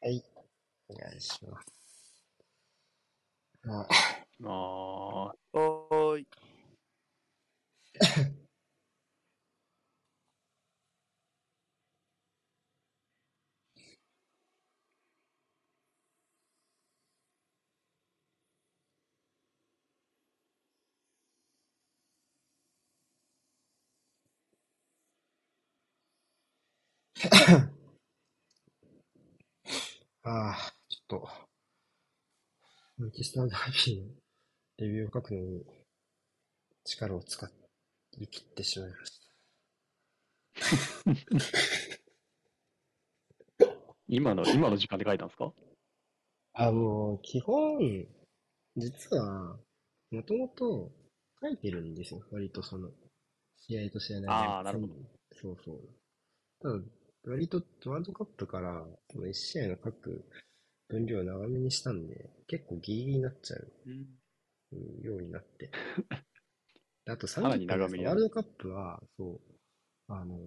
はい。お願いします。あ、あおーい。あーちょっと、メキスタンダービーのレビューを書くのに力を使い切ってしまいました。あ、今の、今の時間で書いたんですか？あ、もう、基本、実は、もともと書いてるんですよ。割とその、試合と試合の間にあーなるほどそうそう。ただ、割とワールドカップから、その1試合の各分量を長めにしたんで、結構ギリギリになっちゃううん。ようになって。で あとさらに30分ワールドカップは、そう、あの、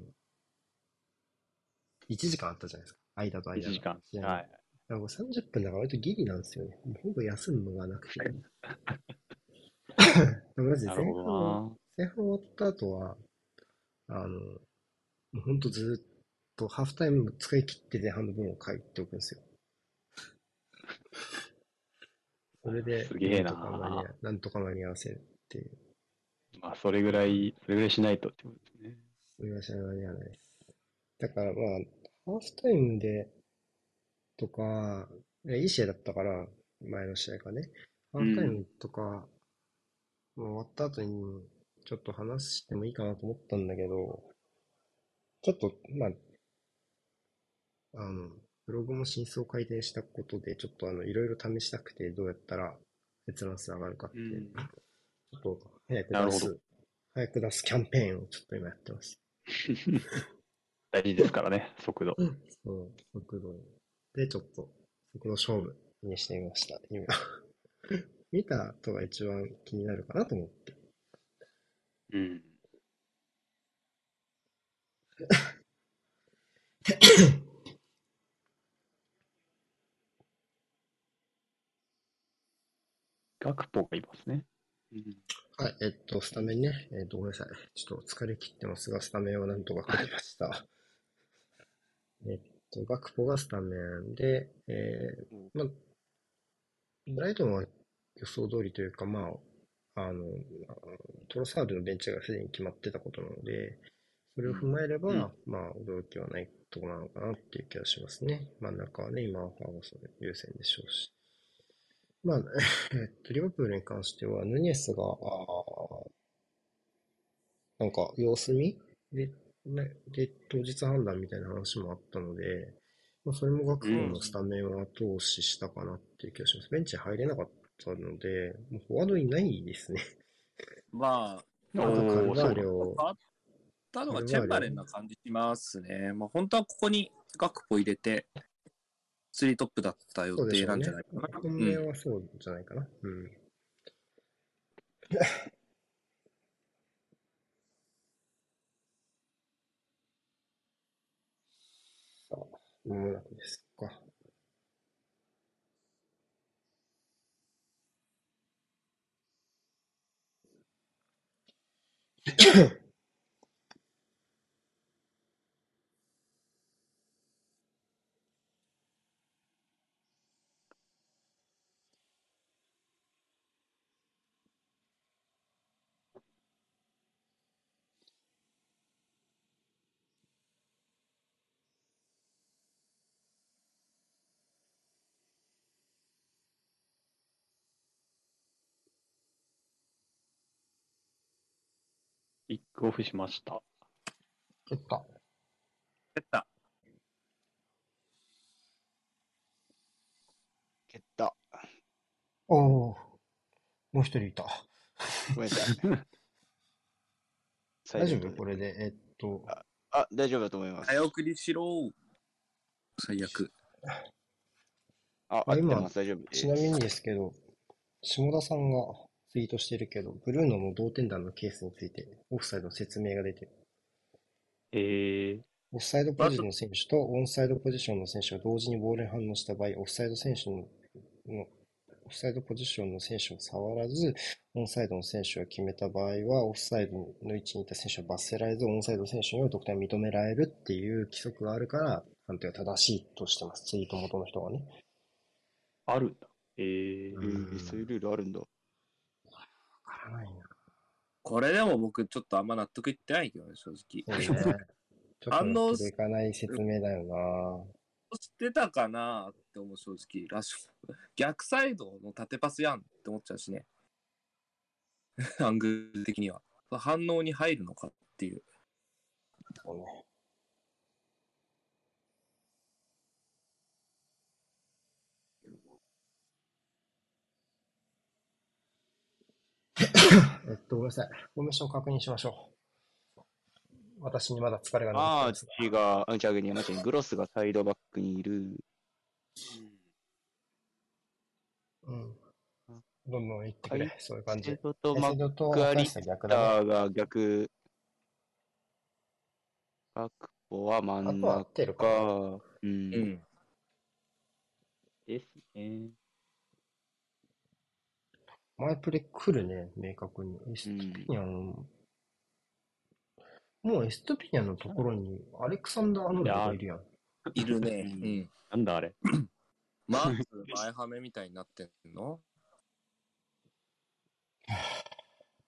1時間あったじゃないですか。間と間1が。時間。はい。だからもう30分だから割とギリなんですよね。もうほぼ休むのがなくて。マジ で前半、な。前半終わった後は、あの、もうほんとずっとハーフタイム使い切って前半の分を書いておくんですよ。それで、すげえななんとか間に合わせるっていう。まあ、それぐらい、それぐらいしないとってことですね。それは知らないやないです。だからまあ、ハーフタイムで、とか、いやいい試合だったから、前の試合がね、ハーフタイムとか、もう終わった後に、ちょっと話してもいいかなと思ったんだけど、ちょっと、まあ、あの、ブログも真相改善したことで、ちょっとあの、いろいろ試したくて、どうやったら閲覧数上がるかっていう、うんちょっと早く出す、早く出すキャンペーンをちょっと今やってます。大事ですからね、速度。そう、速度でちょっと速度勝負にしてみました、今。見た後が一番気になるかなと思って。うん。ガクポがいますね。うん。はい、えっと、スタメンね。えっと、ごめんなさい。ちょっと疲れ切ってますが、スタメンをなんとか書きました。えっと、ガクポがスタメンで、えー、まあ、ブライトンは予想通りというか、まあ、あの、トロサールのベンチがすでに決まってたことなので、それを踏まえれば、うんまあ、驚きはないところなのかなっていう気がしますね。真ん中はね、今はファーガソン優先でしょうし。まあ、えっと、リバプールに関しては、ヌニェスが、なんか、様子見？で、ね、で、当日判断みたいな話もあったので、まあ、それも学校のスタメンを後押ししたかなっていう気がします。ベンチ入れなかったので、もうフォワードいないですね。まあ、おあとカルー、そうバーレオ変わったのがチェンバレンな感じしますね。まあ、本当はここにガクポ入れて、スリートップだった予定なんじゃないかな。本命はそうじゃないかな。うん。さあ、間もなくですか。クオフしました。蹴った。やった。蹴った。おお、もう一人いた。ごめんなさい。大丈夫？これで、えっと、あ、大丈夫だと思います。早送りしろ。最悪。あ、あ今。大丈夫です。ちなみにですけど、下田さんがツイートしてるけど、ブルーノの同点弾のケースについて、オフサイドの説明が出てる。えー、オフサイドポジションの選手とオンサイドポジションの選手が同時にボールに反応した場合、オフサイド選手ののオフサイドポジションの選手を触らず、オンサイドの選手が決めた場合は、オフサイドの位置にいた選手は罰せられず、オンサイドの選手による得点が認められるっていう規則があるから、判定は正しいとしてます。ツイート元の人がね。あるんだ。えーえーそういうルールあるんだ。らないな。これでも僕ちょっとあんま納得いってないけどね、正直。そうね。ちょっと反応納得いかない説明だよな。知ってたかなって思う正直。ラッシュ逆サイドの縦パスやんって思っちゃうしね。アングル的には。反応に入るのかっていう。そうね。えっと、ごめんなさい。フォーメーション確認しましょう。私にまだ疲れがああ、残ってますが。違が、あ、違う、間違えグロスがサイドバックにいる。うん。どんどん言ってくれ。そういう感じ。セドとマッセドとクアリ赤石は逆だね。ターが逆。ガクポは真んあとは合ってるかな。中。うん。うん。ですね。前プレ来るね、明確に。エストピニャン、もうエストピニャンのところにアレクサンダー・アーノルドがいるやん。いるね。ううんん。なんだあれ？マーク 前はめみたいになってんの？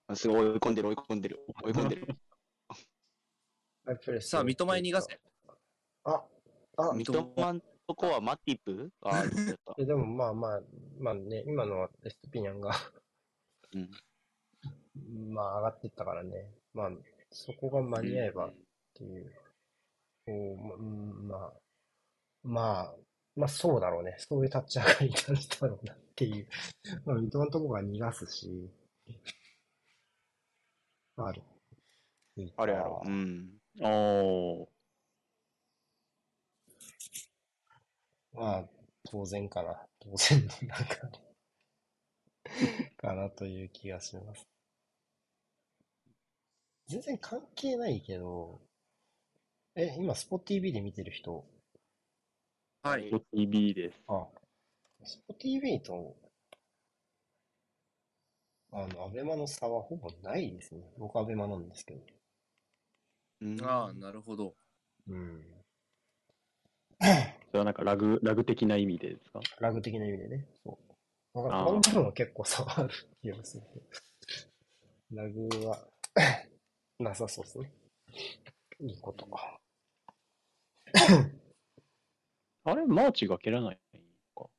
あすごい追い込んでる、追い込んでる。追い込んでる。前プレさあ、三笘に逃がせ。。あ、あ、三笘んとこはマティプ？ああ、どっちだった。えでもまあまあ、まあね、今のはエストピニャンがうん。まあ上がってったからね。まあ、そこが間に合えばっていう。うんまあ、まあ、まあそうだろうね。そういう立ち上がりになるだろうなっていう。まあ、三笘のとこが逃がすし。ある。あれやろ。うん。おー。まあ、当然かな。当然の中で。かなという気がします。全然関係ないけど、え、今、スポ TV で見てる人、はい。TV です。あ、スポ TV と、あの、アベマの差はほぼないですね。僕アベマなんですけど。うんああ、なるほど。うん。それはなんかラグ、ラグ的な意味でですか？ラグ的な意味でね。そう。わかあーこの部分は結構差はある気がするけど。ラグは なさそうですね。いいこと。あれ、マーチが蹴らないのか。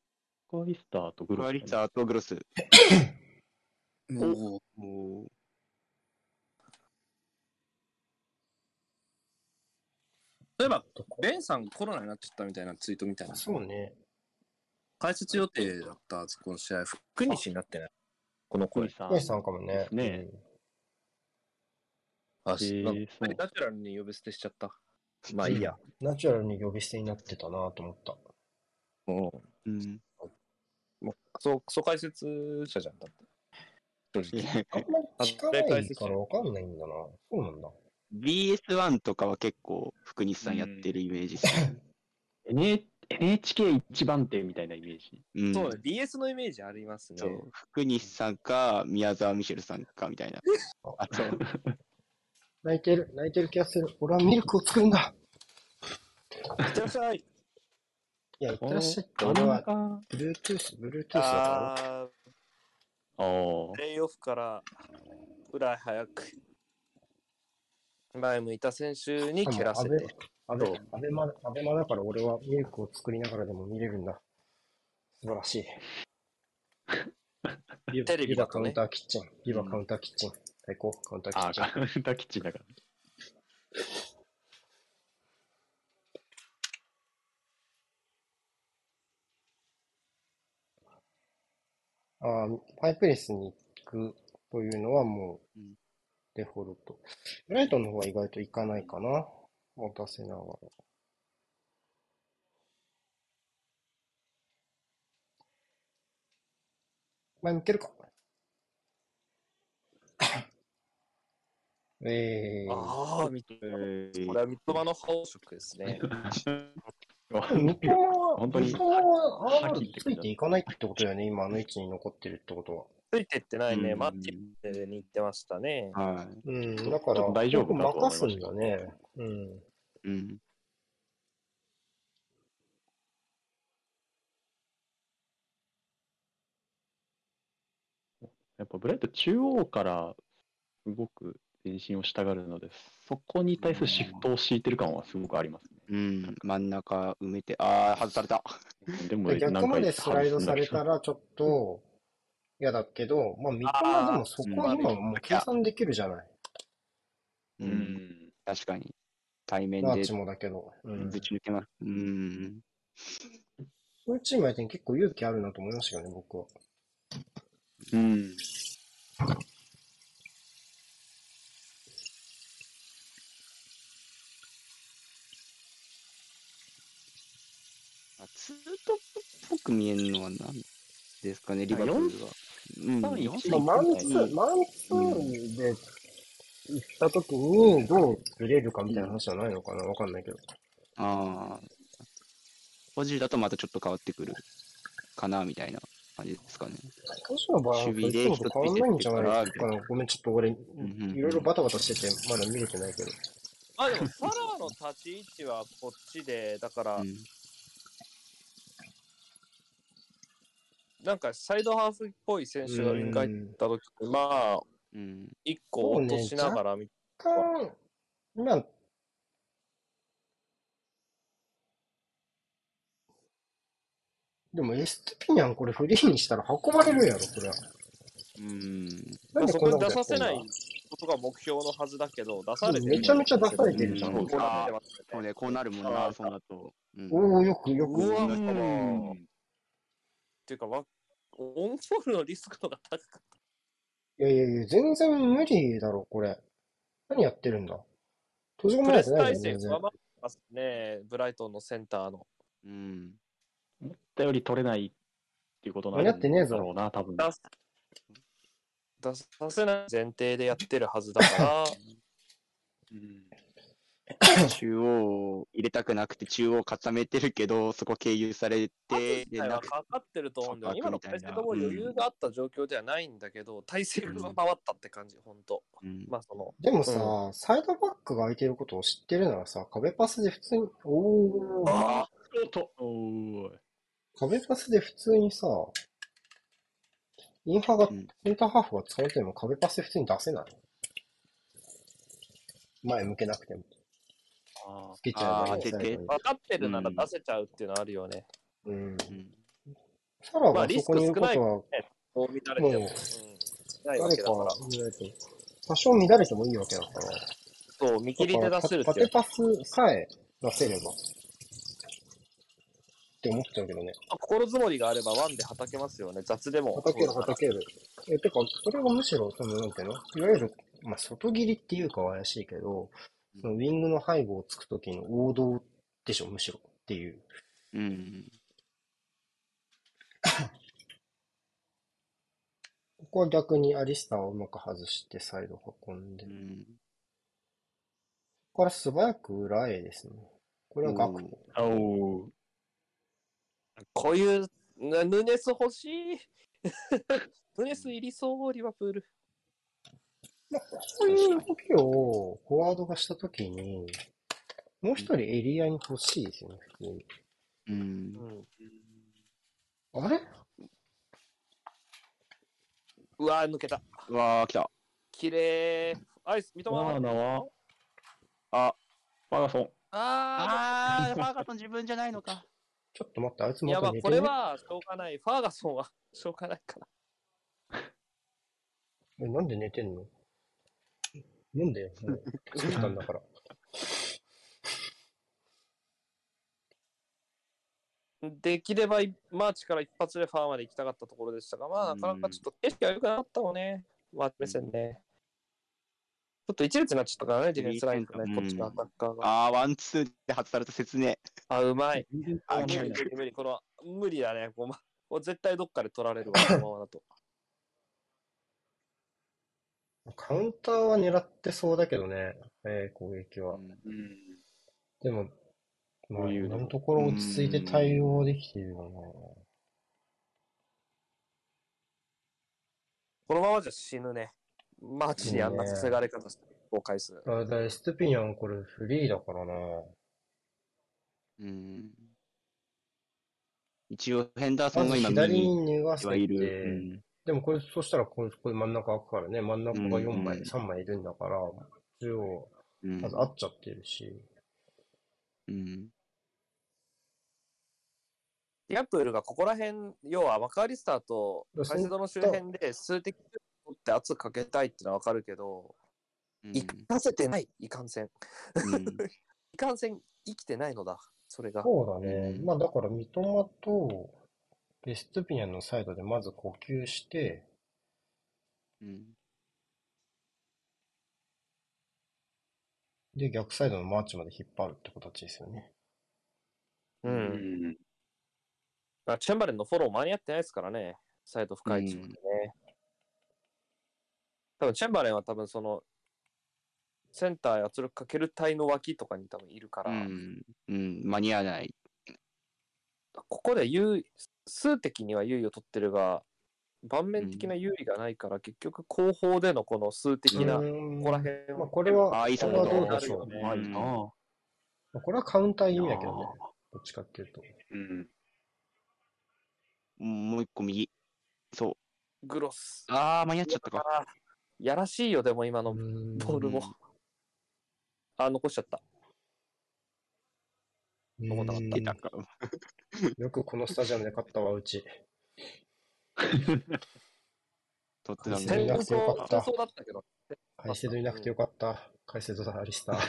マクアリスターとグロスかな。クアリスターとグロス。もう、おー例えば、ベンさんコロナになっちゃったみたいなツイートみたいな。そうね。解説予定だったはず、この試合。福西になってない。この声。さん小西さんかもねです。ねあ、へーなんかそうナチュラルに呼び捨てしちゃった。まあいいや。うんナチュラルに呼び捨てになってたなと思った。もうん。う、もうクソ、クソ解説者じゃん、だって。正直。あんまり聞かないからわかんないんだな。そうなんだ。BS1 とかは結構福西さんやってるイメージですね。NHK 一番手みたいなイメージ。うん。そうね、BS のイメージありますねそ。う。福西さんか、宮沢ミシェルさんかみたいな。あと、泣いてる、泣いてる気がする。俺はミルクを作るんだ。いってらっしゃい。いや、いってらっしゃいってお俺は、あ Bluetooth、Bluetooth だからね。ああーー、プレイオフからぐらい早く、前向いた選手に蹴らせて。アベ、アベマ、アベマだから俺はミルクを作りながらでも見れるんだ。素晴らしい。ビバテレビだとねビバカウンターキッチン。ビバカウンターキッチン。最高、カウンターキッあチン。ー、カウンターキッチンだから。あーパイプレスに行くというのはもううんデフォルト。ブライトンの方は意外と行かないかな。持たせながら。前向けるか。ええああ、みえーこれは三笘の覇色ですね。三笘は、本当に三笘は、ああついていかないってことだよね、今あの位置に残ってるってことは。ついてってないね。うんマッチに行ってましたね。はうん、だから、ちょっと大丈夫かと思いま任したすんだね。うん。い。うん。やっぱブライト中央から動く前進をしたがるので、そこに対するシフトを敷いてる感はすごくありますね。うん。真ん中埋めて、ああ、外された。でも逆までスライドされたら、らちょっと嫌だけど、まあ、三笘でもそこは今もう計算できるじゃない。ううん。ん。確かに。対面でマーチもだけど。うん。ぶち抜けます。うん。そういうチーム相手に結構勇気あるなと思いましたけどね、僕は。うん。あツートップっぽく見えるのは何ですかね、リバプールは。うん、三一4まあ、マンツー、マンツーで行った時にどうずれるかみたいな話じゃないのかなわかんないけど。ああ。ポジだとまたちょっと変わってくるかな、みたいな感じですかね。当時の場合は、い守備でつもと変わんないんじゃないかうな。ごめん、ちょっと俺、いろいろバタバタしてて、まだ見れてないけど。あ、でもサラーの立ち位置はこっちで、だから、うんなんかサイドハーフっぽい選手がウィンガー行った時に、まあ、うん。一個落としながら見若干、まあ、でもエストピニャンこれフリーにしたら運ばれるやろ、これは。うん。なんでそこに出こんなことやってんださせないことが目標のはずだけど、出されてるめちゃめちゃ出されてるじゃん。そうね、こうなるもんな、そうなると。うんおおよくよく。うわうだからんっていうか、わオンフォールのリスクのが高かっいやいやいや、全然無理だろ、これ。何やってるんだ？閉じ込められてない体じゃん、全然制上。回ってますね、ブライトンのセンターの。うん。思ったより取れないっていうことなん間に合ってねえぞだろうな、多分。出す出させない前提でやってるはずだから、中央を入れたくなくて中央固めてるけど、そこ経由されて、で、はなんかかかってると思うんだよ。カ今の体制とも余裕があった状況ではないんだけど、体勢が回ったって感じ、ほんと。うん。まあその、でもさ、サイドバックが空いてることを知ってるならさ、壁パスで普通に、おー、あおお。壁パスで普通にさ、インハが、うん。センターハーフが使われても壁パスで普通に出せない前向けなくても。あつけちゃえばいいあー当てて最後に分かってるなら出せちゃうっていうのはあるよね。うん。うんサラまあがそこにいることは、こう乱れても。もううんないわ誰かけだから。乱れて、多少乱れてもいいわけだから。そう、見切りで出せるって。縦パスさえ出せれば。って思っちゃうけどね。心づもりがあればワンではたけますよね。雑でも。はたけるはたける。え、てか、それがむしろ、その、なんていうの？いわゆる、まあ、外切りっていうかは怪しいけど、そのウィングの背後をつくときの王道でしょ、むしろっていう。うん。ここは逆にアリスターをうまく外してサイド運んで。こうん。こから素早く裏へですね。これはガクおーこういう、なヌネス欲しい。ヌネス入りそう、リバプール。まあ、こういう動きをフォワードがしたときに、もう一人エリアに欲しいですよね、普通に。うんう。ん。あれ？うわー、抜けた。うわー、来た。綺麗。アイス、三笘。ワーナは、あ、ファーガソン。ああー、ファーガソン自分じゃないのか。ちょっと待って、あいつー。いや、まあ、また寝てね。これはしょうがない。ファーガソンはしょうがないから。え、なんで寝てんの？なんでよ、もう 作ったんだから。できればいマーチから一発でファーまで行きたかったところでしたが、まあ、なかなかちょっと景色が良くなったもんね。マーチ目線ね。ちょっと一列になっちゃったからね、ディフェンスラインとね、うんこっちのアタッカーが。あー、ワン、ツーで外された説明。あ、うまい。あ無理無理無理。この無理だね。こうまこう絶対どっかで取られるわ、このままだと。カウンターは狙ってそうだけどね、早い攻撃は。うんうん。でも、まあ、こういうの今のところ落ち着いて対応できているよこのままじゃ死ぬね。マーチにあんなさせがれ方して、5回数。な。あ、だエストピニャンこれフリーだからな。うん。一応、ヘンダーソンが今左右にに逃がせはいる。でもこれ、そしたらこれ、これ真ん中開くからね、真ん中が4枚、うん3枚いるんだから、中央、うんまず合っちゃってるし、うん。ギャンプールがここら辺、要はマカーリスターとだカイセドの周辺で数的に取って圧かけたいってのはわかるけど、うんいかせてない、いかんせん。うん いかんせん生きてないのだ、それが。そうだね。うんまあだから、三笘とエストピニャンのサイドでまず呼吸して、うんで、逆サイドのマーチまで引っ張るって形ですよね。う。うんん。まあチェンバレンのフォロー間に合ってないですからね、サイド深い位置までね。多分チェンバレンは多分その、センターへ圧力かける体の脇とかに多分いるから、うん。うん。間に合わない。ここで優位数的には優位を取ってるが、盤面的な優位がないから、結局後方でのこの数的な、ここら辺まあこれは、あいいこれはどうでしょう。ね怖いなまあこれはカウンター意味だけどね。どっちかっていうと。うん。もう一個右。そう。グロス。あー、間に合っちゃったか。あやらしいよ、でも今のボールも。あ、残しちゃった。う残んなかったーんか。よくこのスタジアムで勝ったわ、うち。取ってたん戦だ戦いなくてよかった争だったけど。カイセドいなくてよかった。カイセドだ、アリスタ。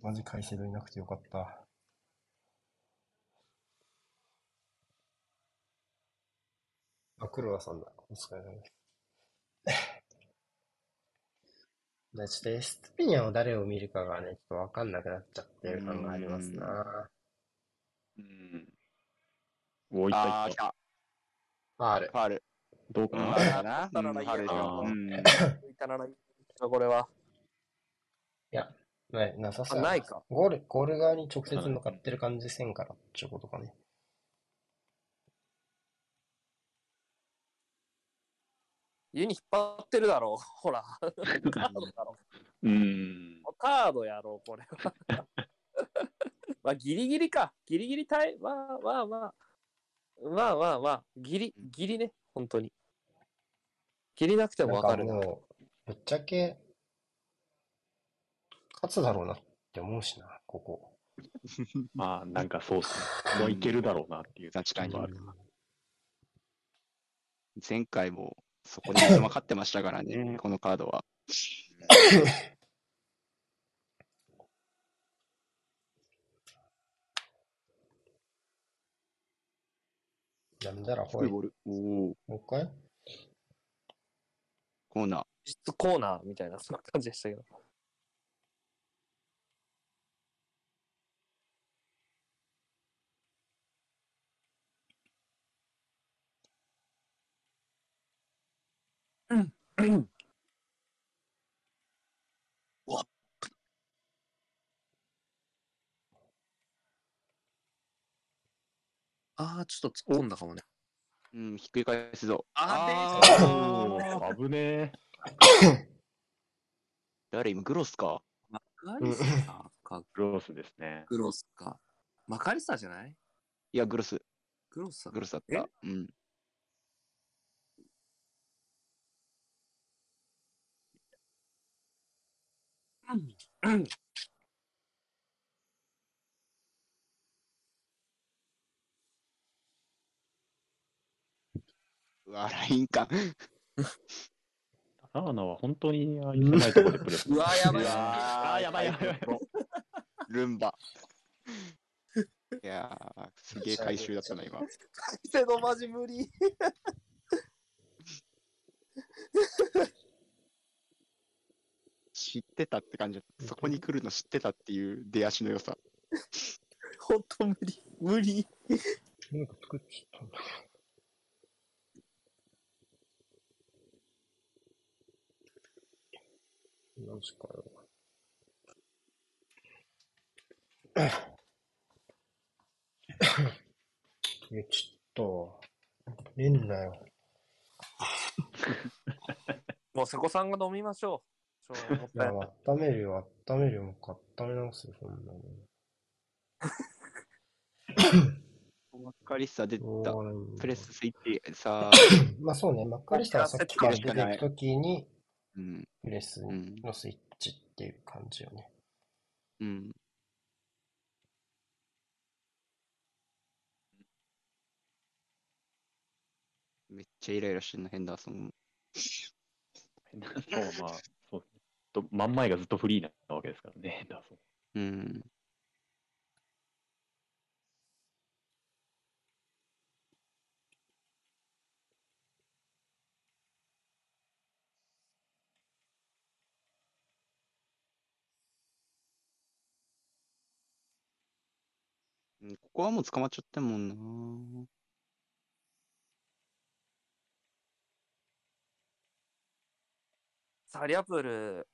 マジカイセドいなくてよかった。あ、黒田さんだ。お疲れ様です。でちょっとエストピニャンを誰を見るかがね、ちょっとわかんなくなっちゃってる感がありますな。うん。おいたあー、いた。来た。ファール。どうかファール。うんフなァーファールでしょ。あーうん。ないこれは。いや、ない、なさそうないか。ゴール、ゴール側に直接向かってる感じせん。からっていうことかね。家に引っ張ってるだろう。ほら。カードだろうん。う。カードやろう、これは。まあ、ギリギリか。ギリギリ対、まあまあまあ。まあまあまあ、ギリ、ギリね、本当に。ギリなくてもわかるな。なんもう、ぶっちゃけ、勝つだろうなって思うしな、ここ。まあ、なんかそうっすね。もういけるだろうなっていう。確かにのがある前回もそこで三笘勝ってましたからね、このカードは。なんだらほい。も。う一回？コーナー。質コーナーみたいな、そんな感じでしたけど。うん。うん。うわああ、ちょっと突っ込んだかもね。うん、ひっくり返すぞ。あおー、危ね誰今、グロスか？マカリスターか、え。クロスですね。グロスか。マカリスターじゃない？いや、グロス。グロスさんグロスだっえ？た。うん。うん。うわ、ラインか。ラーナは本当にああいう狭いところでプレーする。うわ、やばい。やばいやばいルンバ。いやー、すげえ回収だったな、今。せのマジ無理。知ってたって感じ。そこに来るの知ってたっていう出足の良さ。本当無理。無理。なんか作っちゃったんだ。マジかよ。いや、ちょっと、寝んなよ。もう瀬古さんが飲みましょう。ちょもっいやたいない。、温めるよ、温めるよ、もう一回温め直すよ、そんなの。マッカリスタ出しょうた。がないんプレススイッチさ、まあそうね、マッカリスタはさっきから出てくときに、うん、プレスうん、のスイッチっていう感じよね。うん。めっちゃイライラしてんな、ヘンダーソン。そう、まあ。と真ん前がずっとフリーなわけですからね、ヘンダーソン。うん。うんここはもう捕まっちゃってんもんな。さあ、リアプール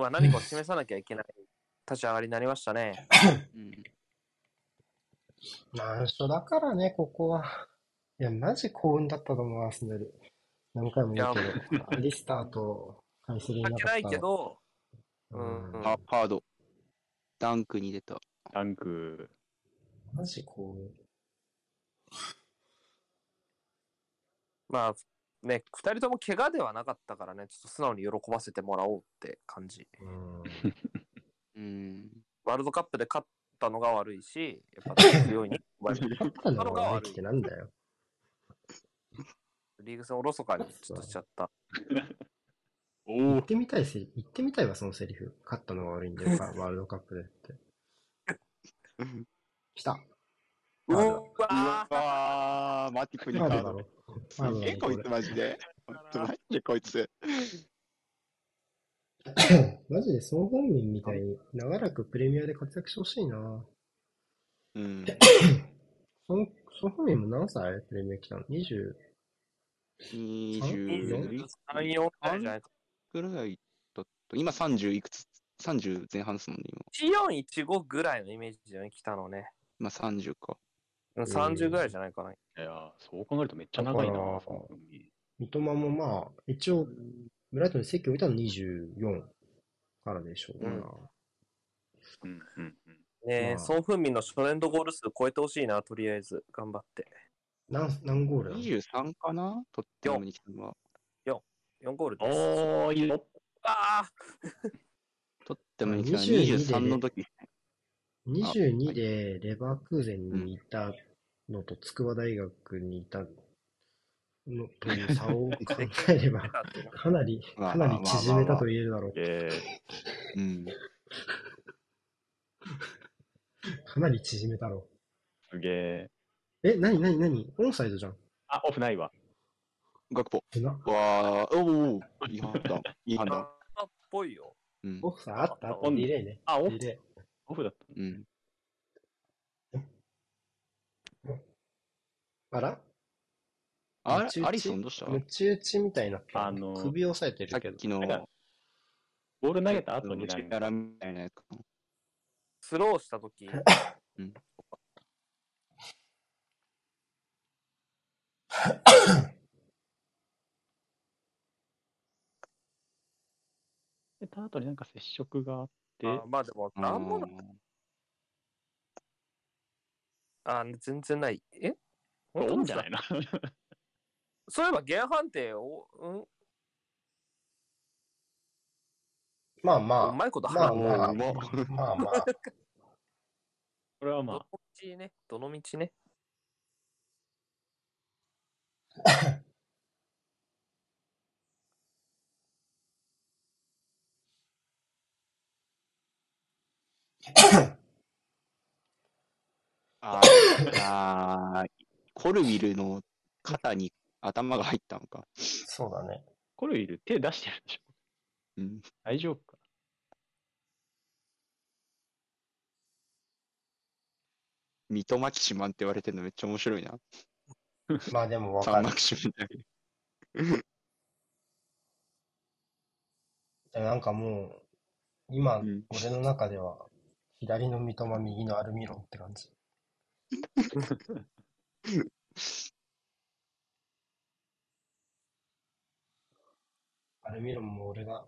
は何かを示さなきゃいけない立ち上がりになりましたね。うん。難所だからね、ここは。いや、マジ幸運だったと思う、アーセナル。何回も言うけど、アリスターとカイセリいなかったないけ、ど、ううんハード。ダンクに出た。ダンク、マジ幸運。まあ、ね、二人とも怪我ではなかったからね、ちょっと素直に喜ばせてもらおうって感じ。うんうん。ワールドカップで勝ったのが悪いし、やっぱ強いに、勝ったのが悪いってなんだよ。リーグ戦おろそかにちょっとしちゃった。お言っお、てみたいせ、言ってみたいわ、そのセリフ。勝ったのが悪いんだよ、ワールドカップでって。来た。うわー。わー、マティプファウルだろ。ファウルだろこれマジで？マジでこいつ？マジで総本人みたいに長らくプレミアで活躍してほしいな。うん。その総本人も何歳プレミア来たの ?20、20 3、4回じゃないか。ぐらいだった。今30いくつ ?30 前半ですもんね、14、15ぐらいのイメージでね、来たのね。今。今30か。うん30ぐらいじゃないかな。いや、そう考えるとめっちゃ長いな三笘もまあ、一応、ブライトンに席を置いたの24からでしょうな。うんうん、うん、うん。ねえ、まあソン・フンミンの初年度ゴール数超えてほしいな、とりあえず。頑張って。何、何ゴールなの23かな？トッテナムに来たのは。4ゴールです。おー、いいよ。ああトッテナムに来たの22で23の時。22でレバークーゼンにいたのと筑波大学にいたのという差を考えれば、かなり、かなり縮めたと言えるだろう。かなり縮めたろー、すげえ。う。え、なになになに？オンサイドじゃん。あ、オフないわ。学ポ。わー、おお、いい判断。いい判断。あっぽいよ。うん。オフさ、あった？あった。オンディレイね。あ、オフ。オフだった。うん。あら？あムチ打ち？アリソンどうした？ムチ打ちみたいになってるあの首を押さえてさっるけど。きの、なんかボール投げた後にみたいなやつか。な。スローしたとき、うん。出た後になんか接触があって、あまあでも、なんもなあ全然ない。え？これオンじゃないなな。そういえば、原判定を、うん、まあまうまいことまあ判まあ、うままあまあ。これはまどの道ね、どの道ね？あ ーあー、コルビルの肩に頭が入ったのか。そうだね。あ、コルイル手出してるでしょ。うん。大丈夫かミトマキシマンって言われてるのめっちゃ面白いな。まあでもわかるマ。キシマン。なんかもう、今、うん俺の中では、左の三笘、右のアルミロンって感じ。アルミロンも俺が、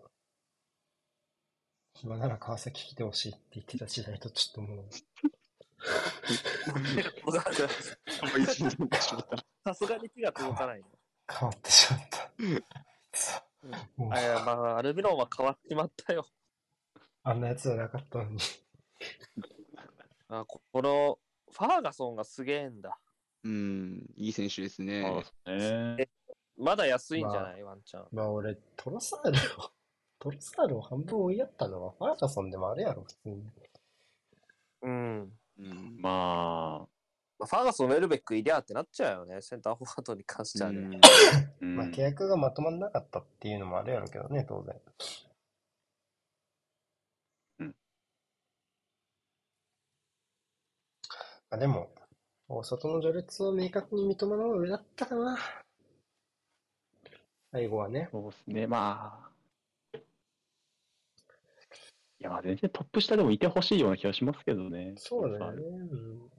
暇なら川崎来てほしいって言ってた時代とちょっともう、さすがに気が届かないね。変わってしまった。もうあいや、まあ、アルビロンは変わっちまったよ。あんなやつじゃなかったのに。あここの、ファーガソンがすげえんだ。うん、いい選手ですそうねで。すね。まだ安いんじゃない、ワンチャン。まあ俺、トロサールを、トロサールを半分追いやったのはファーガソンでもあるやろ、普通に。うん。うんままあ、ファーガソン、ウェルベックいりゃってなっちゃうよね、センターフォワードに関してはね。う まあ契約がまとまんなかったっていうのもあるやろうけどね、当然。うんあでも、大外の序列を明確に認めの方が上だったかな。最後はね。そうですね、まあ。いや、まあ全然トップ下でもいてほしいような気がしますけどね。そうだよね。うん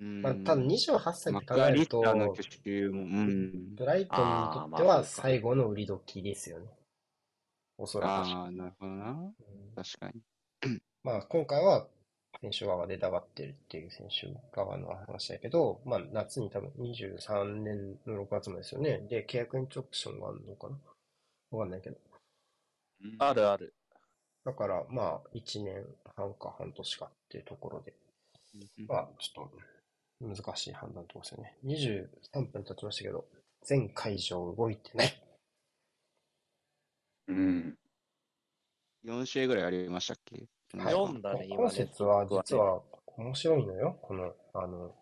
うんまあ、ただ28歳マって考えると、ターの去就も、うん。ブライトンにとっては最後の売り時ですよね。おそらく。ああ、なるほどな。うん確かに。まあ、今回は選手側で出がってるっていう選手側の話だけど、まあ、夏に多分23年の6月もですよね。で、契約延長オプションがあるのかな？わかんないけど。あるある。だから、まあ、1年半か半年かっていうところで、うんまあ、ちょっと難しい判断とですよね。23分経ちましたけど、全会場動いてない。うん。4試合ぐらいありましたっけ？はい読んだね、今今ね。節は実は面白いのよ。この、あの、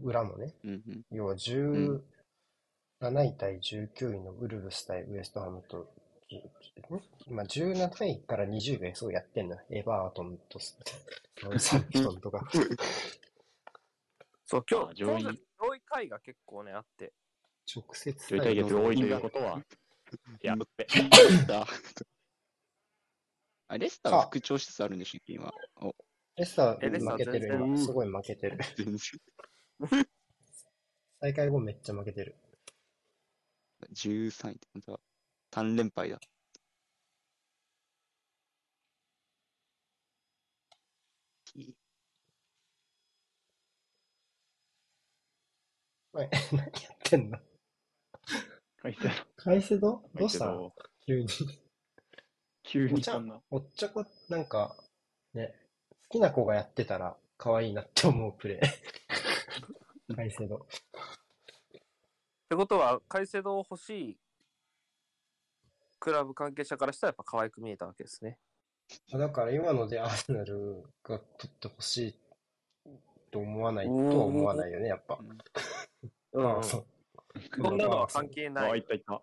裏もね。要は17位対19位のウルブス対ウエストハムと、今17位から20位がそうやってんの。エバートンとスサンプトンとか。そう、今日、あ上位上位回が結構ね、あって。直接上位対決が多いということは、やっべ。レスター。あ、レスターは復調しつつあるんでしょ、今？お、レスターー負けてる、今。すごい負けてる。全然。大会後めっちゃ負けてる。13位って、本当は3連敗だ。おい 何やってんの？書いてあるカイセドどうした？けど急に。急にそんな。おっちょこ、なんか、ね、好きな子がやってたら可愛いなって思うプレー。カイセド。ってことは、改正度欲しいクラブ関係者からしたらやっぱ可愛く見えたわけですね。だから今のでアーセナルが取ってほしいと思わないとは思わないよね、やっぱ。うん。う。そんなのは関係なあ、い。いたいた。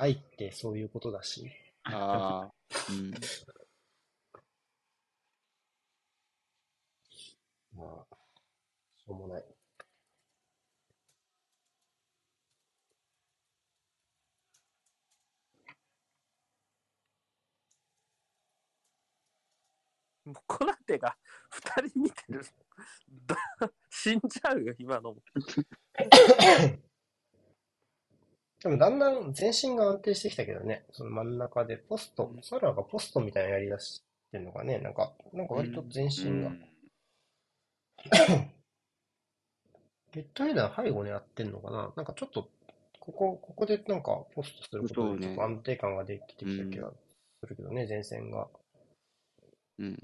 愛ってそういうことだし。ああ、うん。まあ、しょうもない。もうコナテが2人見てる。だ 死んじゃうよ、今のも。でもだんだん全身が安定してきたけどね、その真ん中でポスト、サラがポストみたいなのやりだしてんのかね、なんか、なんか割と全身が。ゲットヘダー背後にやってんのかな。なんかちょっと、ここ、ここでなんかポストすることでちょっと安定感ができてきた気がするけどね、前線が。うん。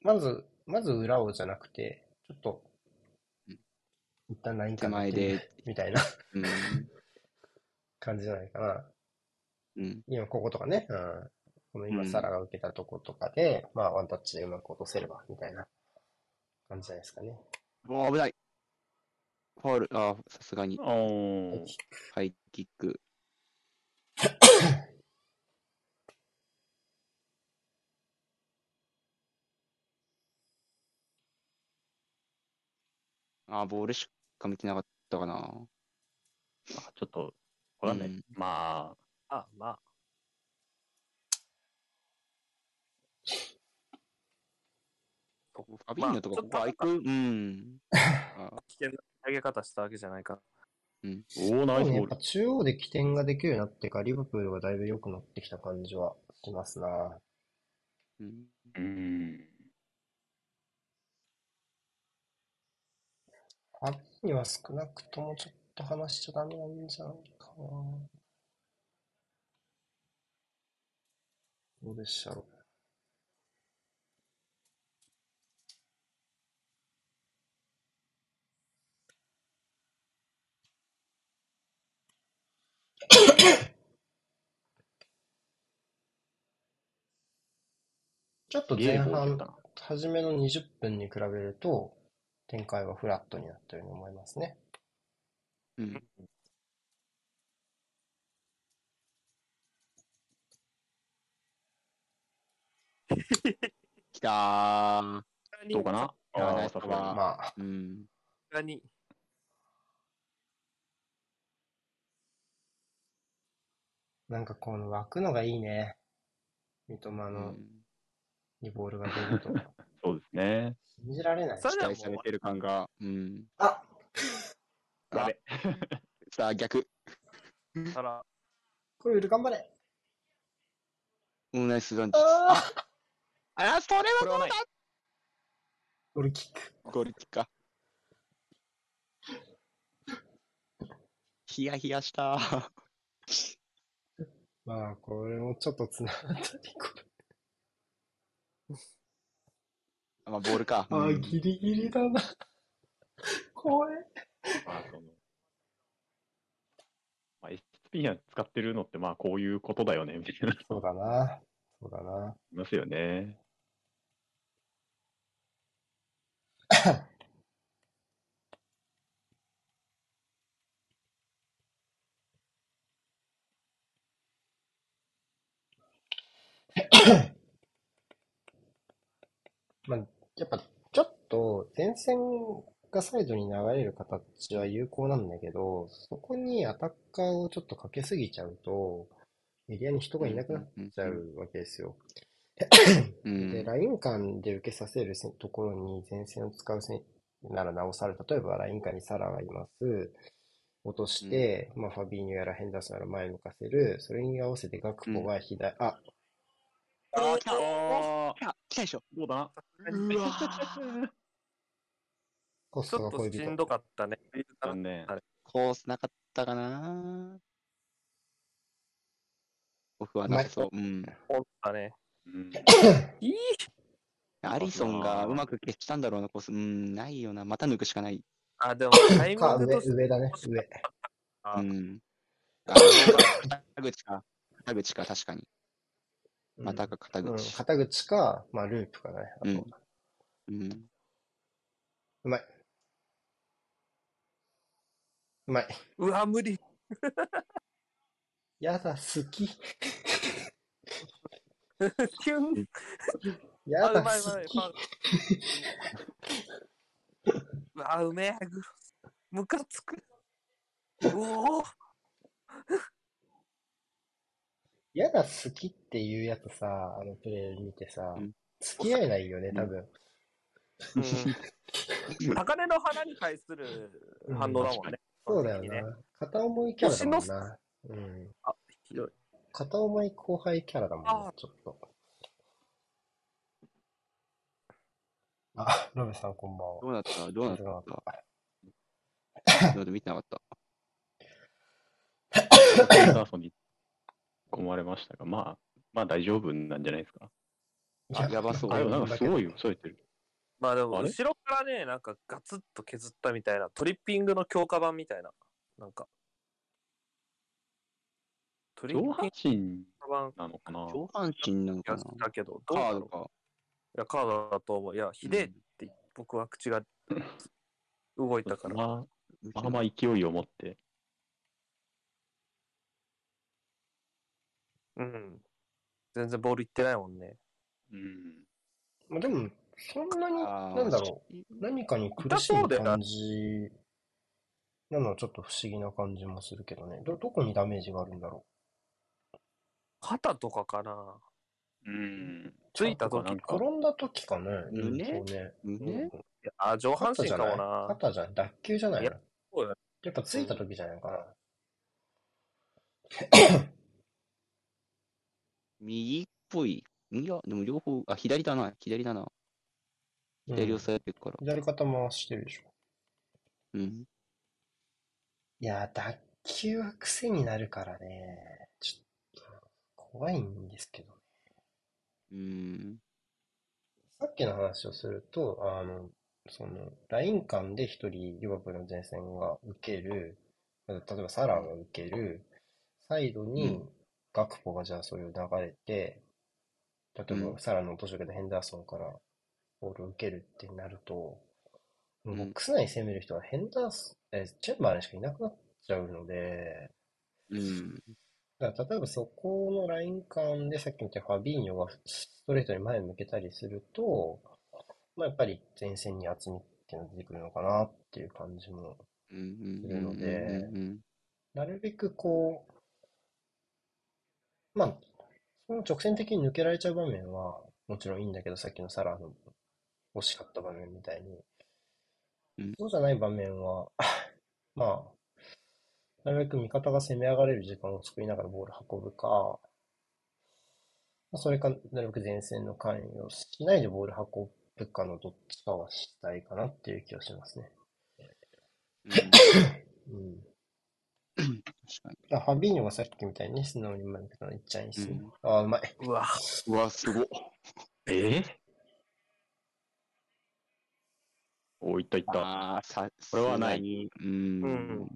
まず、まず裏をじゃなくて、ちょっとうん、一旦ライン手から前で、みたいな。うん。感じじゃないかな。うん。今こことかね、うん、この今うんサラが受けたとことかで、まあワンタッチでうまく落とせれば、みたいな感じじゃないですかね。おー危ない。ファウル、あーさすがに、ハイキック。あーボールしか見てなかったかな。あちょっと、わかんない。うんまあ、あ、まあ。ファビーニョとかここ空いく、うん。あ危険な投げ方したわけじゃないか。うん。おお、ナイスボール。っぱ中央で起点ができるようになってから、リバプールがだいぶ良くなってきた感じはしますな。うんうん。あっには少なくともちょっと話しちゃダメなんじゃない？どうでしたろう。ちょっと前半。初めの20分に比べると、展開はフラットになったように思いますね。うん。きたー。どうかな？やああ、ナイスさすがに。まあ、うん。なんかこの湧くのがいいね。三笘うのんにボールが出ると。そうですね。信じられない。期待されてる感が。うん。あやべ。さあ、逆。たら、これ、頑張れうん、ナイスランチ。あああ、それはこれはない。ゴールキック。ゴールキッか。ヒヤヒヤした。まあ、これもちょっとつながったり、こまあ、ボールか。れ。ああ、うんギリギリだな。怖い。まあ、その、まあ、SP が使ってるのって、まあ、こういうことだよね、みたいなのそうだな。そうだな。いますよね。まあ、やっぱ、ちょっと、前線がサイドに流れる形は有効なんだけど、そこにアタッカーをちょっとかけすぎちゃうと、エリアに人がいなくなっちゃうわけですよ。うんで、ライン間で受けさせるせところに前線を使うせならなおさら、例えばライン間にサラがいます。落として、まあファビーニョやらヘンダーソンやら前向かせる。それに合わせてガクポが左、あ、あー、来たあ来た来たでしょ。どうだ？な。うわ コスちょっトが恋人。としんどかったね。残念。コースなかったかなオフはなさそう。うん。思ったね。アリソンがうまく消したんだろうな、コース。うん、ないよな。また抜くしかない。あ、でもタイミングとして上だね、上。あうん。あ、肩口か。肩口か、確かに。またか肩うん、口。肩口か、まあループかね。あと、ううんうん。まい。うまい。うわ、無理。やだ、好き。キュン。あ、やだ、うまいうまい。好き。うわ、うめえ。ぐムカつく。おお。やだ、好きっていうやつさ、あのプレイ見てさうん、付き合えないよね、多分。うん。高嶺の花に対する反応だもんね。そうだよね。な。片思いキャラだもんな。うん。ひどい。片思い後輩キャラだもんねあ、ちょっと。あ、ロベさんこんばんは。どうなった？どうなっ気づかなかた？どうで見てなかった？ヘンダーソンに込まれましたが、まあ、まあ大丈夫なんじゃないですか？あやばそうあ、なんかすごいよ。よ、そう言ってる。まあでも、後ろからね、なんかガツッと削ったみたいな、トリッピングの強化版みたいな。なんか。トリッ上半身なのかな？上半身なのかやな？だけど、どうカードか。いや、カードだと思う。いや、ひでえって僕は口が動いたから。まあ、まあまあ勢いを持って。うん。全然ボールいってないもんね。うん。まあでも、そんなに、なんだろう。何かに苦しい感じなのはちょっと不思議な感じもするけどね。ど、どこにダメージがあるんだろ肩とかかな。うん。ついた時転んだ時かね。うん胸そうね。胸？うんあ、上半身肩じゃないかもな。肩じゃない脱臼じゃないやそうだよやっぱついた時じゃないかな。右っぽい。いや、でも両方、あ、左だな、左だな。左うん押さえてるから。左肩回してるでしょ。うん。いや、脱臼は癖になるからね。怖いんですけど。うん。さっきの話をすると、あの、その、ライン間で一人、リバプールの前線が受ける、例えばサラが受ける、サイドうにんガクポがじゃあそれを流れて、例えうんばサラの途中でヘンダーソンからボールを受けるってなると、ボックス内に攻める人はヘンダーソン、え、チェンバーレンしかいなくなっちゃうので、うん。だから例えばそこのライン間でさっき言ったファビーニョがストレートに前向けたりすると、まあ、やっぱり前線に厚みっていうのが出てくるのかなっていう感じも、うん。するのでうん。なるべくこう、まあ、その直線的に抜けられちゃう場面はもちろんいいんだけど、さっきのサラの惜しかった場面みたいにうん、そうじゃない場面は、まあ、なるべく味方が攻め上がれる時間を作りながらボール運ぶか、まあそれか、なるべく前線の関与をしないでボール運ぶかのどっちかはしたいかなっていう気がしますね。うん。確かに。あファビーニョがさっきみたいに素直に前向けたのいっちゃいいっすね。うんああ、うまい。うわ、うわ、すごっ。えー、おいったいった。ああ、さ、これはないうん。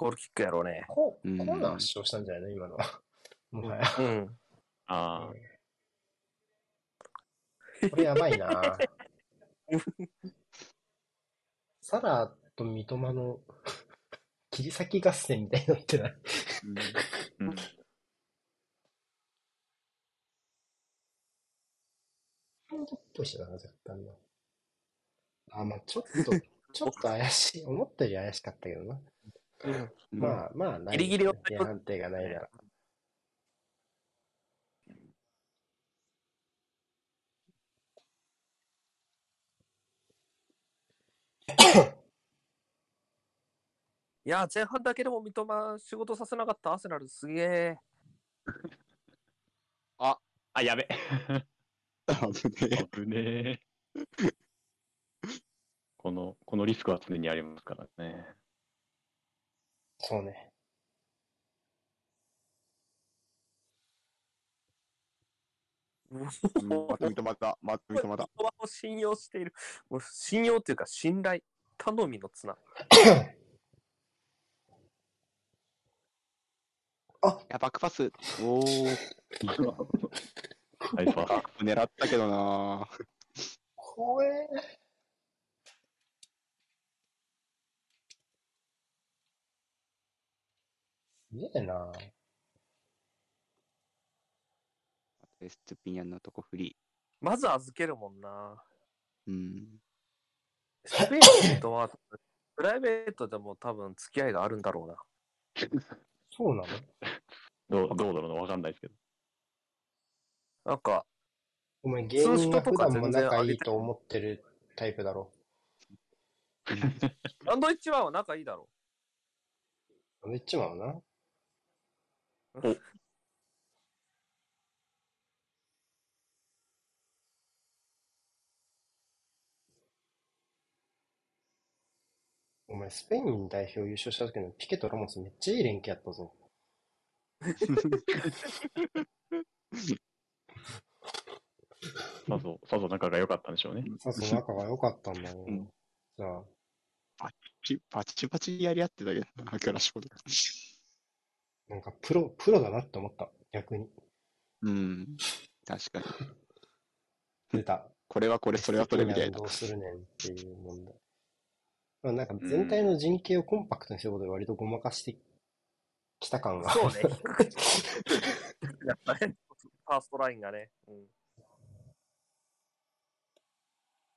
うんゴールキックやろうね。コうんコーナー主張したんじゃないの？今のは。もはや。うん。あこれやばいな サラと三笘の 切り裂き合戦みたいになってない？あ、うん。ハンドっぽいしな、若干な。あ、まあちょっと、ちょっと怪しい。思ったより怪しかったけどな。まあまあ、ない。ギリギリ判定がないなら。いや、前半だけでも三笘仕事させなかったアーセナルすげえ。あ、やべ。危ね危ねえ。この、このリスクは常にありますからね。そうね。うんまた認まった。また認まった。三笘を信用している。もう信用っていうか信頼。頼みの綱。あや、バックパス。おー。ナイスパス。狙ったけどな怖え。すげえな。エストゥピニャンのとこフリまず預けるもんな。ー。うん。スペインとはプライベートでも多分付き合いがあるんだろうな。そうなの？どうどうだろうな、わかんないですけど。なんか、お前芸人が普段も通知とか全然仲いいと思ってるタイプだろ。ランドイッチワンは仲いいだろめっちゃまうな。おお前、スペイン代表優勝した時のピケとラモスめっちゃいい連携やったぞ。さぞ、さぞ仲が良かったんでしょうね。さそう仲が良かったんだよ。うんじゃあ、チバチバチやり合ってたけどな、クラシコとか。なんかプロ、プロだなって思った。逆に。うん。確かに。出た。これはこれ、それはそれみたいなど。うするねんっていう問題。まあ、なんか全体の陣形をコンパクトにすることで割とごまかしてきた感が。そうね。やっぱね、ファーストラインがね。うん、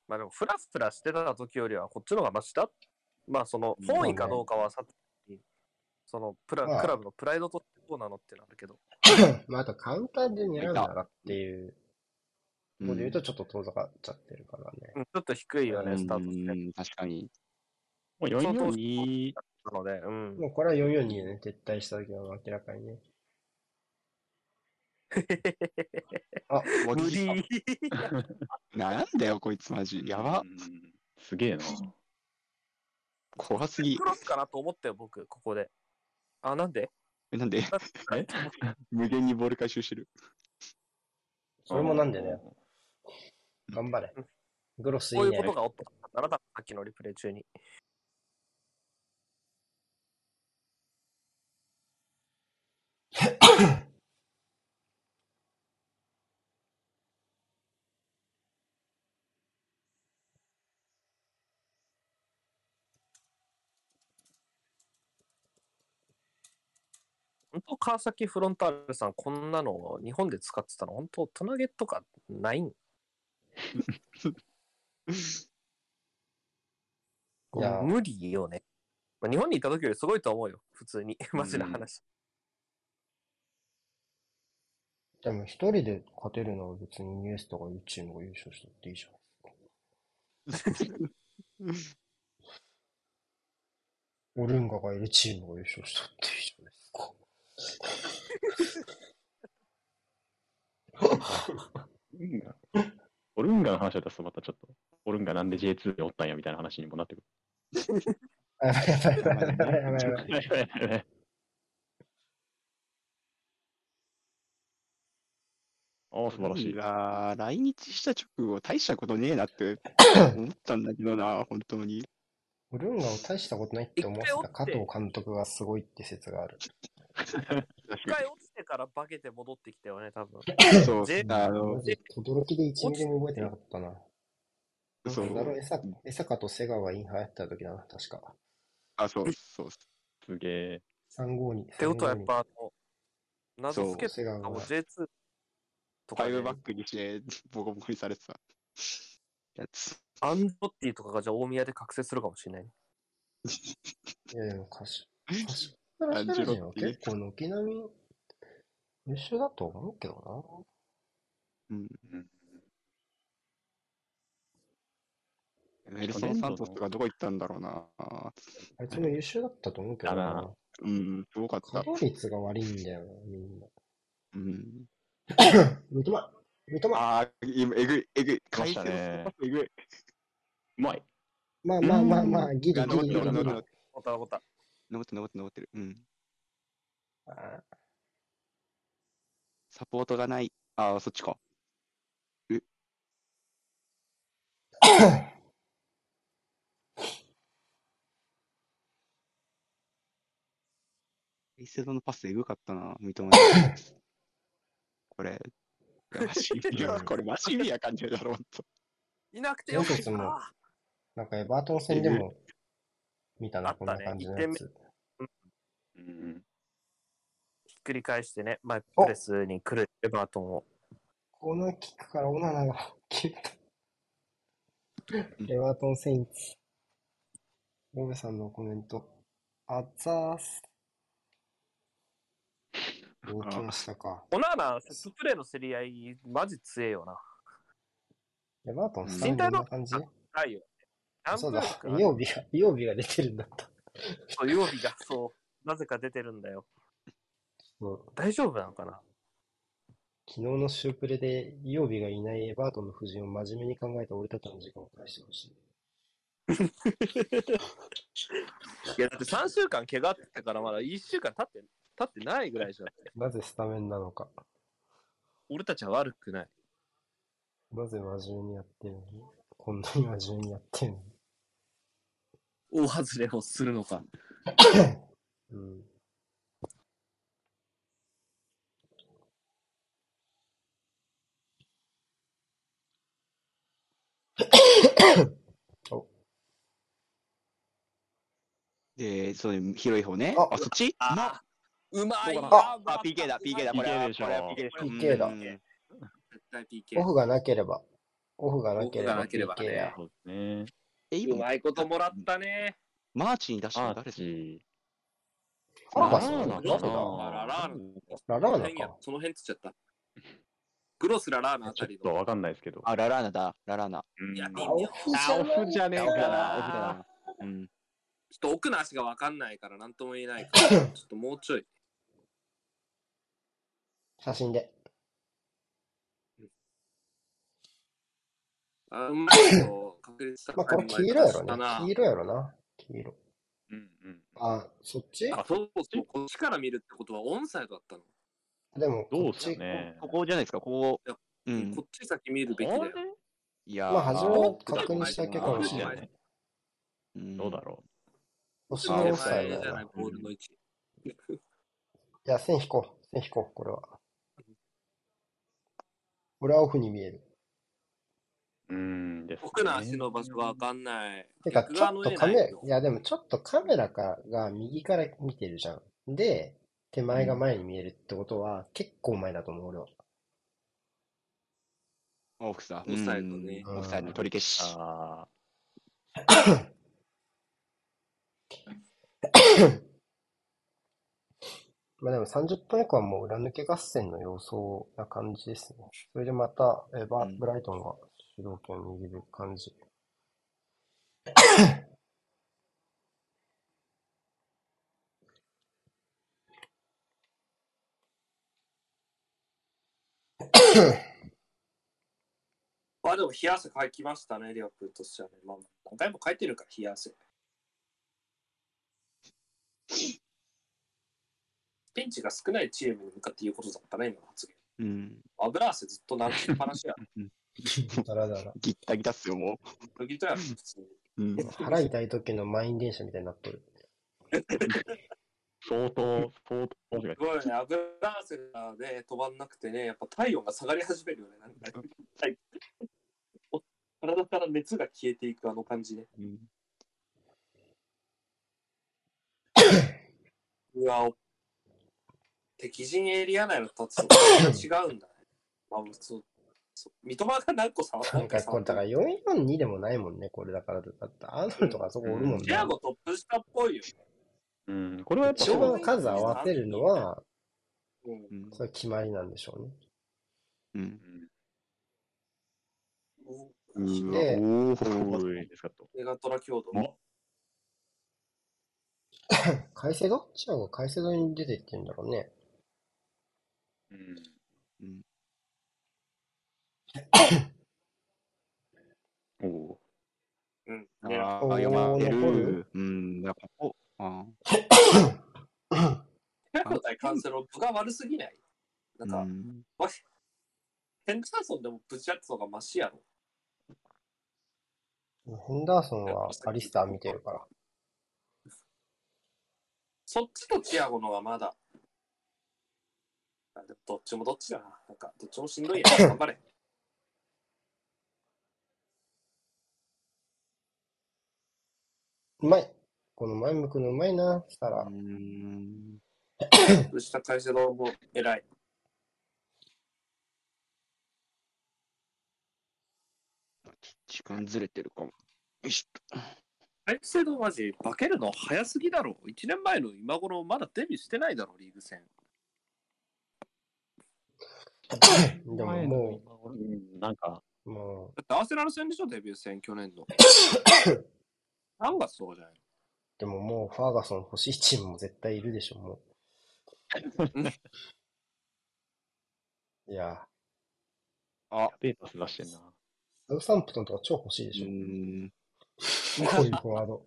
まあでも、フラフラしてた時よりはこっちの方がマシだ。まあ、その、本意かどうかはさてそのプラ、まあクラブのプライドとしてどうなのってなるけど。まあ、あとカウンターで狙うならっていうので言うとちょっと遠ざかっちゃってるからね。うんちょっと低いよね、スタートして。うん確かに。もう442、なので、うん。もうこれは442でね、撤退した時は明らかにね。あ、無理。なんだよ、こいつマジ。やばう。んすげえな。怖すぎク。ロスかなと思ったよ、僕、ここで。あ、なんで？えなんで？え？無限にボール回収してる。それもなんでだよ。頑張れ。グロスいいうねこういこ。とがおったならだ、さっきのリプレイ中に。本当川崎フロンターレさん、こんなの日本で使ってたの、本当、トナゲとかないん？いや無理よね。まあ、日本にいた時よりすごいと思うよ、普通に。マジな話。でも一人で勝てるのは別にニュースとかいう チームが優勝したっていいじゃないですか。オルンガがいるチームが優勝したっていいじゃないですか。オ ルンガオルンガの話だったらまたちょっと、オルンガなんで J2 でおったんやみたいな話にもなってくる。あやばいやばいやばいやばいやばいやばいやばい。ああ、素晴らしい。が来日した直後、大したことねえなって思ったんだけどな、本当に。オルンガを大したことないって思ってた加藤監督がすごいって説がある。一回落ちてから化けて戻ってきたよね、多分。そう、J- あのマ、ジ、轟きで1ミリも覚えてなかったな。そなんだろう、う、江坂江坂と瀬川イン流行った時だな、確か。あ、そう、そう、すげえ。352。ってことはやっぱ、あの、謎付け瀬川がとかも J2 とかでファイブバックにしてボコボコにされてたやつ。アンドッティとかがじゃあ大宮で覚醒するかもしれない。いやでも歌詞、歌詞ラジオは結構軒並み優秀だと思うけどうん。うんエルソン・サントスとかどこ行ったんだろうな。な。あいつも優秀だったと思うけどな。うん、すごかった。稼働率が悪いんだよな、みんな。うん。三笘三笘ああ、今、えぐい、えぐい。来ましたね回線のパスえぐい。うまい。まあまあまあまあ、ギリギリギリギリ残った残った。残ってる、残ってる、残ってる。うん。あサポートがない。ああ、そっちか。イセドのパスえぐかったな、三笘の。これ、マシビア、これマシビア感じるだろ、ほんと。いなくてよかった。なんかエバートン戦でも見たな、こんな感じのやつ。うん。ひっくり返してね、前プレスに来るエバートンを。コーナーキックからオナナが 決めた。エバートンセインツ。オベさんのコメント。あざーす。どうきましたか。オナーナ、セットプレーの競り合い、マジ強えよな。エバートンスタンドな感じ？ないよそうだ何、分曜日が、曜日が出てるんだった。そう曜日がそう、なぜか出てるんだよ。そう大丈夫なのかな？昨日のシュープレで曜日がいないエバートンの布陣を真面目に考えた俺たちの時間を返してほしい。いや、だって3週間怪我あってからまだ1週間経って、経ってないぐらいじゃんって。なぜスタメンなのか。俺たちは悪くない。なぜ真面目にやってるの？に。こんなに真面目にやってるの？に。大外れをするのか。うん。おで、そういう広い方ね。ああ、そっち？あうまいああ、PK だ、PK だ、これ PK は。でしょこれは PK でしょ。PK だオ PK。フがなければ。オフがなければオフがなければね PK や。え、う今、まいこともらったね。マーチに出したの誰ですララーナかなあララーナララそのーナ辺やか。その辺つっちゃった。グロスララーナあちょたりの。っとわかんないですけど。あ、ララーナだ、ララーナ。うんいや、オ妙。フじあ、オフじゃねえかな、な。オフだな。うん。ちょっと奥の足がわかんないからなんとも言えないから、ちょっともうちょい。写真で。あうまいと確率高いまあ、これ黄色やろね。黄色やろな。黄色。うんうん。あ、そっち？あ、そうそう、こっちから見るってことはオンサイドだったの。でも、どうっこっち、すかね。ここじゃないですか、ここいや。うんこ。っち先見るべきだよ。いやーまあ、初めはあ確認しただけかもしれない。うんどうだろ星あのオフサイドやな。いボールの位置。や、線引こう。線引こう、これは。俺はオフに見える。う。うんです、ね。奥の足の場所がわかんない。てか、逆ちょっとカメラ、いや、でもちょっとカメラかが右から見てるじゃん。で、手前が前に見えるってことは、結構前だと思う、俺は。オフさ。オフサイドねうんオフサイドの取り消し。あまあでも30分以降はもう裏抜け合戦の様相な感じですね。それでまた、えーバうんブライトンが主導権を握る感じ。まあでも冷や汗かきましたね、リアプールとしてはね。まあ、何回も書いてるから、冷や汗。ピンチが少ないチームに向かって言うことだったね、今の発言。うん。油汗ずっと流しっぱなしや。だらだら。ギッタギタっすよ、も。う。うん。腹痛い時の満員電車みたいになっとる。相当、相当すごいね、油汗がね、止まんなくてね、やっぱ体温が下がり始めるよね。なんかはいお体から熱が消えていくあの感じね。うんうわ、お敵陣エリア内の立つと違うんだね。まあ、そうそう三笘が何個触ったなんかこれ、だから442でもないもんね、これだから。だってアーノルドがあそこおるもんね。チアゴトップ下っぽいよ。うん、これはやっぱ一番数合わせるのは、うん。うんそれ決まりなんでしょうね。うん。うんうでわおすー。メガトラ強度。おカイセドチアゴカイセドに出てってんだろうね。うん。うんおおうん。あ読まれ残るる？うん。だからここ。あチアゴ対カンセロ、部が悪すぎない？なんか、ーうん。わヘンダーソンでもぶち当てた方がマシやろ。ヘンダーソンはアリスター見てるから。そっちとチアゴのがまだ。あでもどっちもどっちだな。なんか、どっちもしんどいやん。頑張れ。うまい。この前向くのうまいな、したらう。ん。下会社のも偉い。時間ずれてるかも。よいしょ。大制度マジ、化けるの早すぎだろ。1年前の今頃まだデビューしてないだろ、リーグ戦。でももうん、なんか、う、もう、だってアーセナル戦でしょ、デビュー戦、去年の。何月とかじゃないでももうファーガソン欲しいチームも絶対いるでしょ、もう。いや、あ、ベータス出してんな。サウサンプトンとか超欲しいでうしょ。ん。こういうフォワード。うん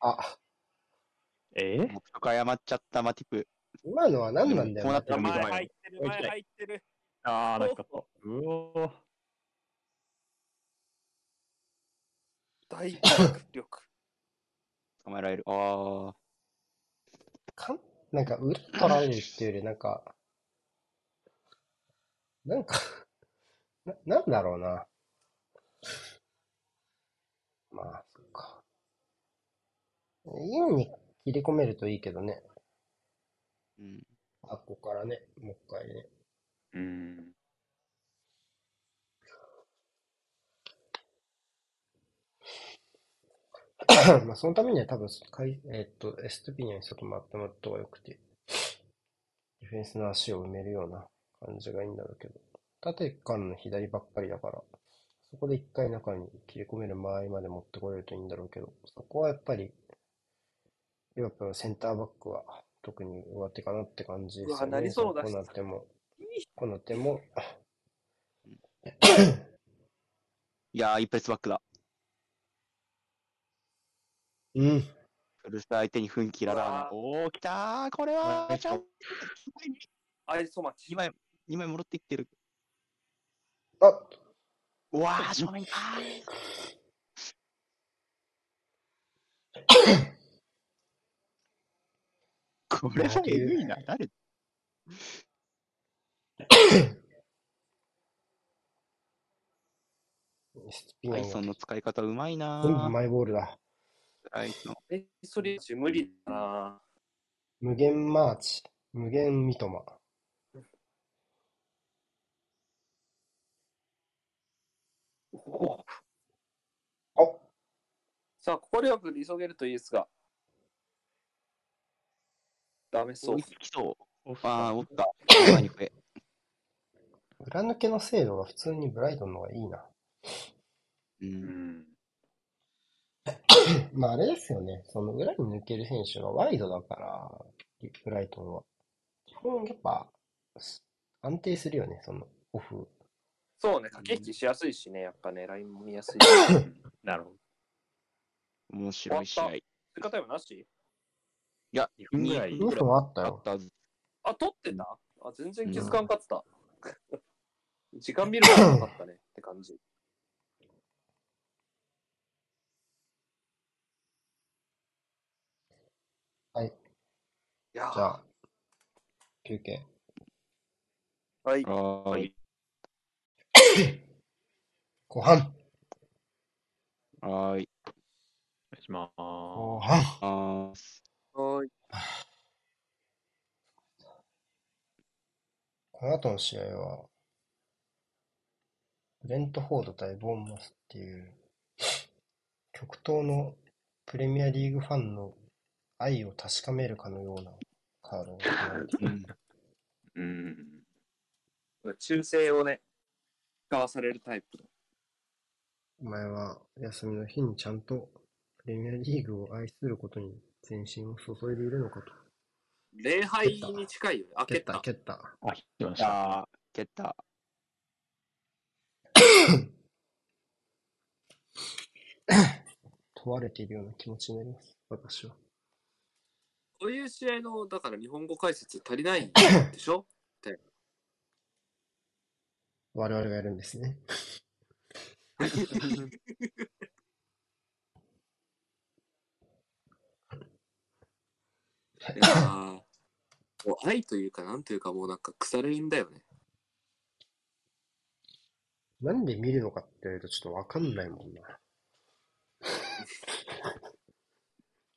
あ、え？もう深まっちゃったマティプ。今のは何なんだよこうなったらマティプ見る前ってる、前入ってる。ああ、なんかった。うおー大迫力。捕まえられる。ああ。かんなんか裏取られるっていうよりなんか、なんか な、なんだろうな。まあ、そっか。インに切り込めるといいけどね。うん。あっこからね、もう一回ね。うん。まあそのためには多分、かいえーっと、エストピニャに外回ってもらった方がよくて、ディフェンスの足を埋めるような感じがいいんだろうけど、縦からの左ばっかりだから、そこで一回中に切り込める間合いまで持ってこれるといいんだろうけど、そこはやっぱり、リバプールのセンターバックは特に上手かなって感じですよね。うわ何その出こうしなっても、こうなっても、いやー、一発バックだ。うん。フルス相手に奮起ララーナ。おー、来たーこれははいちゃんアイソマチ2。枚、2枚戻っていってる。あうわー、正面かー。これはえぐいな。誰？アイソンの使い方うまいなー。全部マイボールだ。アイソン。え、それ無理だな。無限マーチ、無限三笘。おあさあ、ここでよく急げるといいですが。ダメそう追い。つきそう。オフあー、おサイった。前に増え。裏抜けの精度が普通にブライトンの方がいいな。う。んん。まああれですよね。その裏に抜ける選手がワイドだから、ブライトンは。基本やっぱ安定するよね、そのオフ。そうね、駆け引きしやすいしね、やっぱね、ラインも見やすい。なるほど。面白い試合。追加タイムなし？いや、2分ぐらい2分あったよ。あ取ってた？あ、全然気づかんかった。時間見るのなかったね って感じ。はい。いやじゃあ、休憩。はい。はーい。後半。はーい。お願いします。後半。はい。この後の試合は、ブレントフォード対ボーンマスっていう、極東のプレミアリーグファンの愛を確かめるかのようなカードが組まれてうん。うん。忠誠をね、使わされるタイプの。お前は休みの日にちゃんとプレミアリーグを愛することに全身を注いでいるのかと。礼拝に近いよね。あ、蹴っ、蹴ったた。蹴った。あ、蹴った。問われているような気持ちになります、私は。こういう試合の、だから日本語解説足りないでしょ？我々がやるんですね。いやーもう愛というか、なんというか、もうなんか腐れんだよね。なんで見るのかって言われるとちょっとわかんないもんな。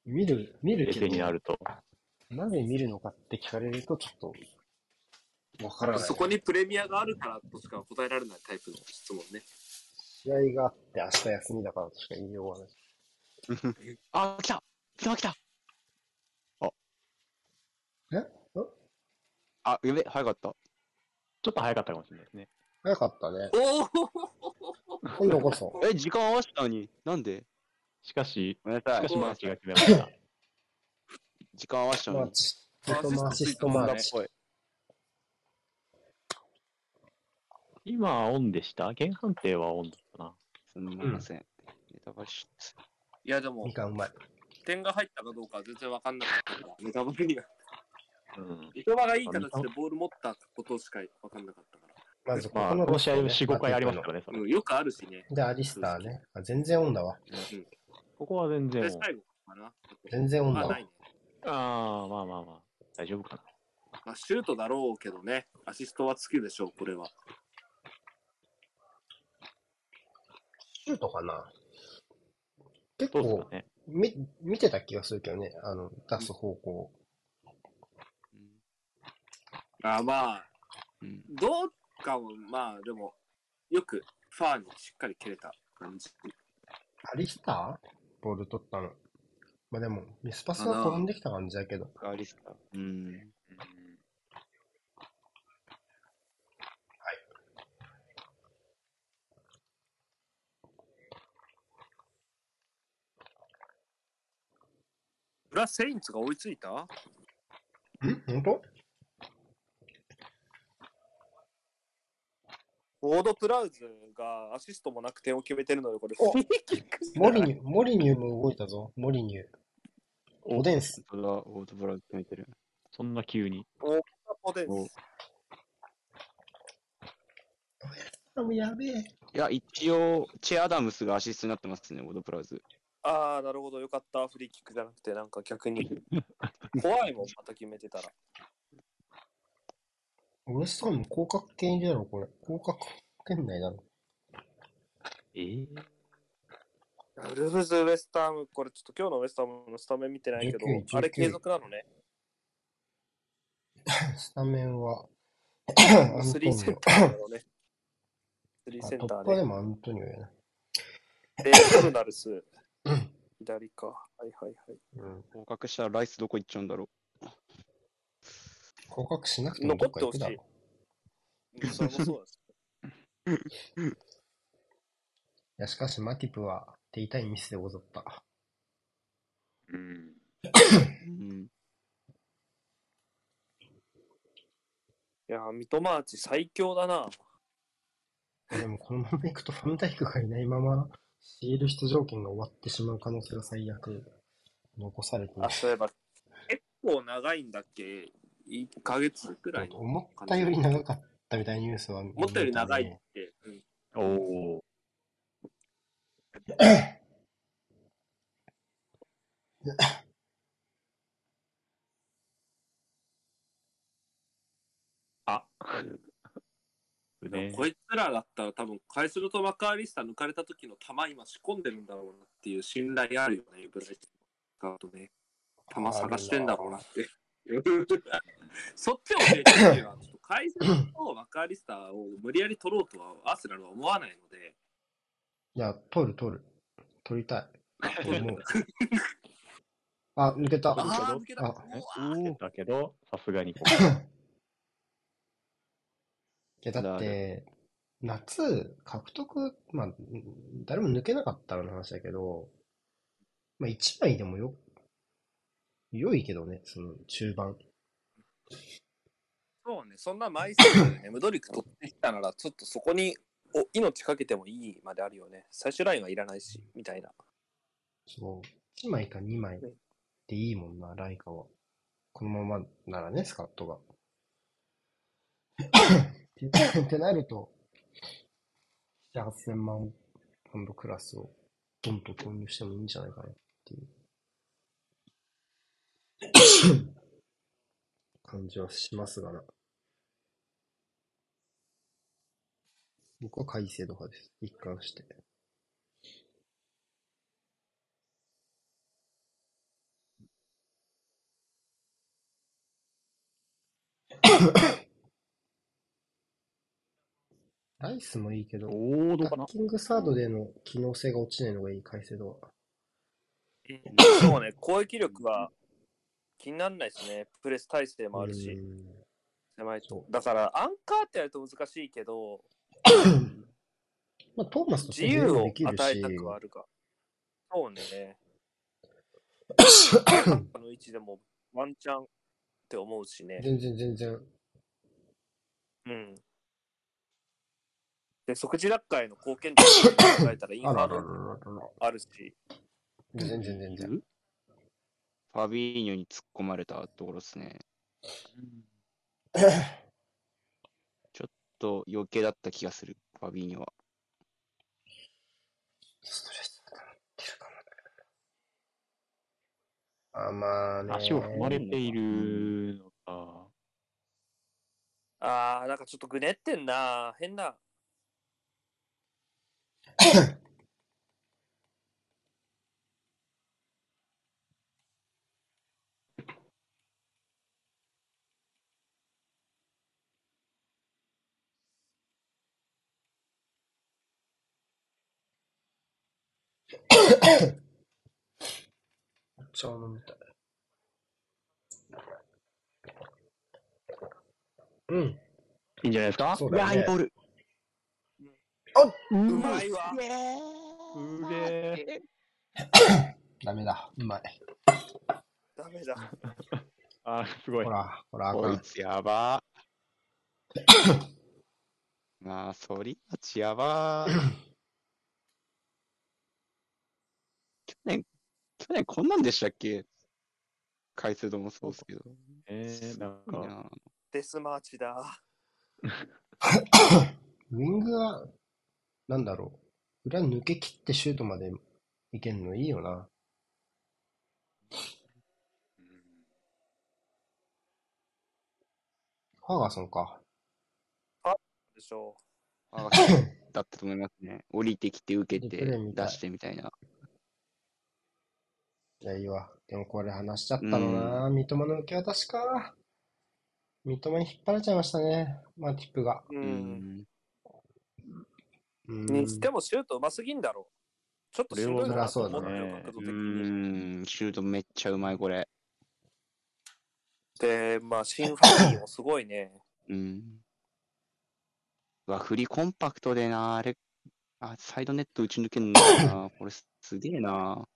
見る、見るけど、になると。なぜ見るのかって聞かれるとちょっと、わからない。そこにプレミアがあるからとしか答えられないタイプの質問ね。試合があって明日休みだからとしか言いようがない。あー、来た来た来たえ？んあ、やべ、早かった。ちょっと早かったかもしれないですね。早かったね。お お今度こそ。え、時間合わせたのに。なんで？しかし、ごめんなさいしか。しマーチが決めました。時間合わせたのに。マーチ。三笘アシストマーチ。おい今、オンでした？現判定はオンだったな。すみません。ネタバレしいや、でもみ、かんうまい。点が入ったかどうかは全然わかんなかったから、ネタバレには。うん。三笘がいい形でボール持ったことしかわかんなかったから。まずこまあ、このこの試合ロストね4、5回ありますからね、それうん、よくあるしね。で、アリスターね。あ全然オンだわ。うん。ここは全然。最後かな。全然オンだあ、なわい。ね。ああ、まあまあまあ。大丈夫かな。まあ、シュートだろうけどね、アシストはつくでしょう、これは。シュートかな結構ね。み、見てた気がするけどね。あの、出す方向。あまあ、うん。どうかも、まあ、でも、よくファーにしっかり蹴れた感じ。アリスター？ボール取ったの。まあでも、ミスパスは転んできた感じだけど。マカーリスター。うん。うん裏セインツが追いついた？ん？本当？ウォード・プラウズがアシストもなく点を決めてるので、これ、フおリーキックモリニュー、モリニューも動いたぞ。モリニュー。おオデンス。本当だ、オートブラウズ決めてる。そんな急に。オーポデンおス。あ、もうやべえ。いや、一応、チェ・アダムスがアシストになってますね、オートブラウズ。ああ、なるほど、よかった。フリーキックじゃなくて、なんか逆に。怖いもん、また決めてたら。ウエストハム広角圏入りだろ、これ。広角圏内だろ。えー、ウルブズ・ウエスタム、これちょっと今日のウエスタムのスタメン見てないけど19、あれ継続なのね。スタメンは、スリーセンニターだろうね。スリオ。ーあセンターね。突破でもアントニオやな。で、トルナルス。左か。はいはいはい。うん。合格したらライスどこ行っちゃうんだろ広角しなくてもどっか行くだろ。うんそれもそうです。いや、しかしマティプは手痛いミスでござった。うん。う。うん。いやー、ミトマーチ最強だな。でもこのまま行くとファンダイクがいないまま、シール出場権が終わってしまう可能性が最悪残されているあ、。そういえば、結構長いんだっけ？?1 ヶ月くらいの。思ったより長かったみたいなニュースは、思ったより長いって。うんおお。あ。ね。こいつらだったら多分、カイスルとマカーリスタ抜かれた時の球今仕込んでるんだろうなっていう信頼あるよね、ブライトン使うとね。球探してんだろうなって。そっちを教えてほしいわ。ちょっとカイスルとマカーリスタを無理やり取ろうとはアーセナルは思わないので、いや、取る取る。取りたい。あ、抜けた。あー抜けた。あうわーだけど、さすがにこ いや、だって、夏、獲得、まあ、うん誰も抜けなかったらの話だけど、まあ、1枚でもよ、良いけどね、その中盤。そうね、そんな枚数でね、ムドリック取ってきたなら、ちょっとそこにお命かけてもいいまであるよね。最終ラインはいらないし、みたいな。そう、1枚か2枚でいいもんな、ライカは。このままならね、スカットが。ってなると、7、8000万ポンドクラスをドンと投入してもいいんじゃないかなっていう 感じはしますがな。僕は改正度派です。一貫して。ライスもいいけど、おお、どうかな？タッキングサードでの機能性が落ちないのがいい、改正度は。そうね、攻撃力は気にならないですね。プレス体制もあるし、うん狭いとそ。だから、アンカーってやると難しいけど、まあ、トーマスと自由を与えたくはあるか。そうね。あの位置でもワンチャンって思うしね。全然全然。うん。で、即時落下への貢献度を考えたらインファー。あるし、全然全然。ファビーニョに突っ込まれたところですね。と余計だった気がする、ファビーニョは。ストレスが溜まってるかもな。あ、まあね。足を踏まれているのか。あー、なんかちょっとぐねってんな。変な。茶を飲みたい。うん。いいんじゃないですか？そうだ、ね、イボール。あうまいわ。うれー。ダメだ。うまい。ダメだ。あ、すごい。ほら、ほら、こいつやば。な あ、そりあちやばー。年、去年こんなんでしたっけ？回数度もそうですけど。えー、なんか、デスマーチだ。ウィングが、なんだろう。裏抜け切ってシュートまでいけんのいいよな。ファーガソンか。でしょあだったと思いますね。降りてきて受けて出してみたいな。いや、いいわ。でもこれ話しちゃったのな。三笘の受け渡しか。三笘に引っ張られちゃいましたね。マティップが。う。うんん。うんにしてもシュートうますぎんだろ。ちょっとしんどいなと思角度う的に。ん、シュートめっちゃうまい、これ。で、まあ、シンファニーもすごいね。うん。うわ、振りコンパクトでな、あれ、あ、サイドネット打ち抜けんのかな。これすすげえな。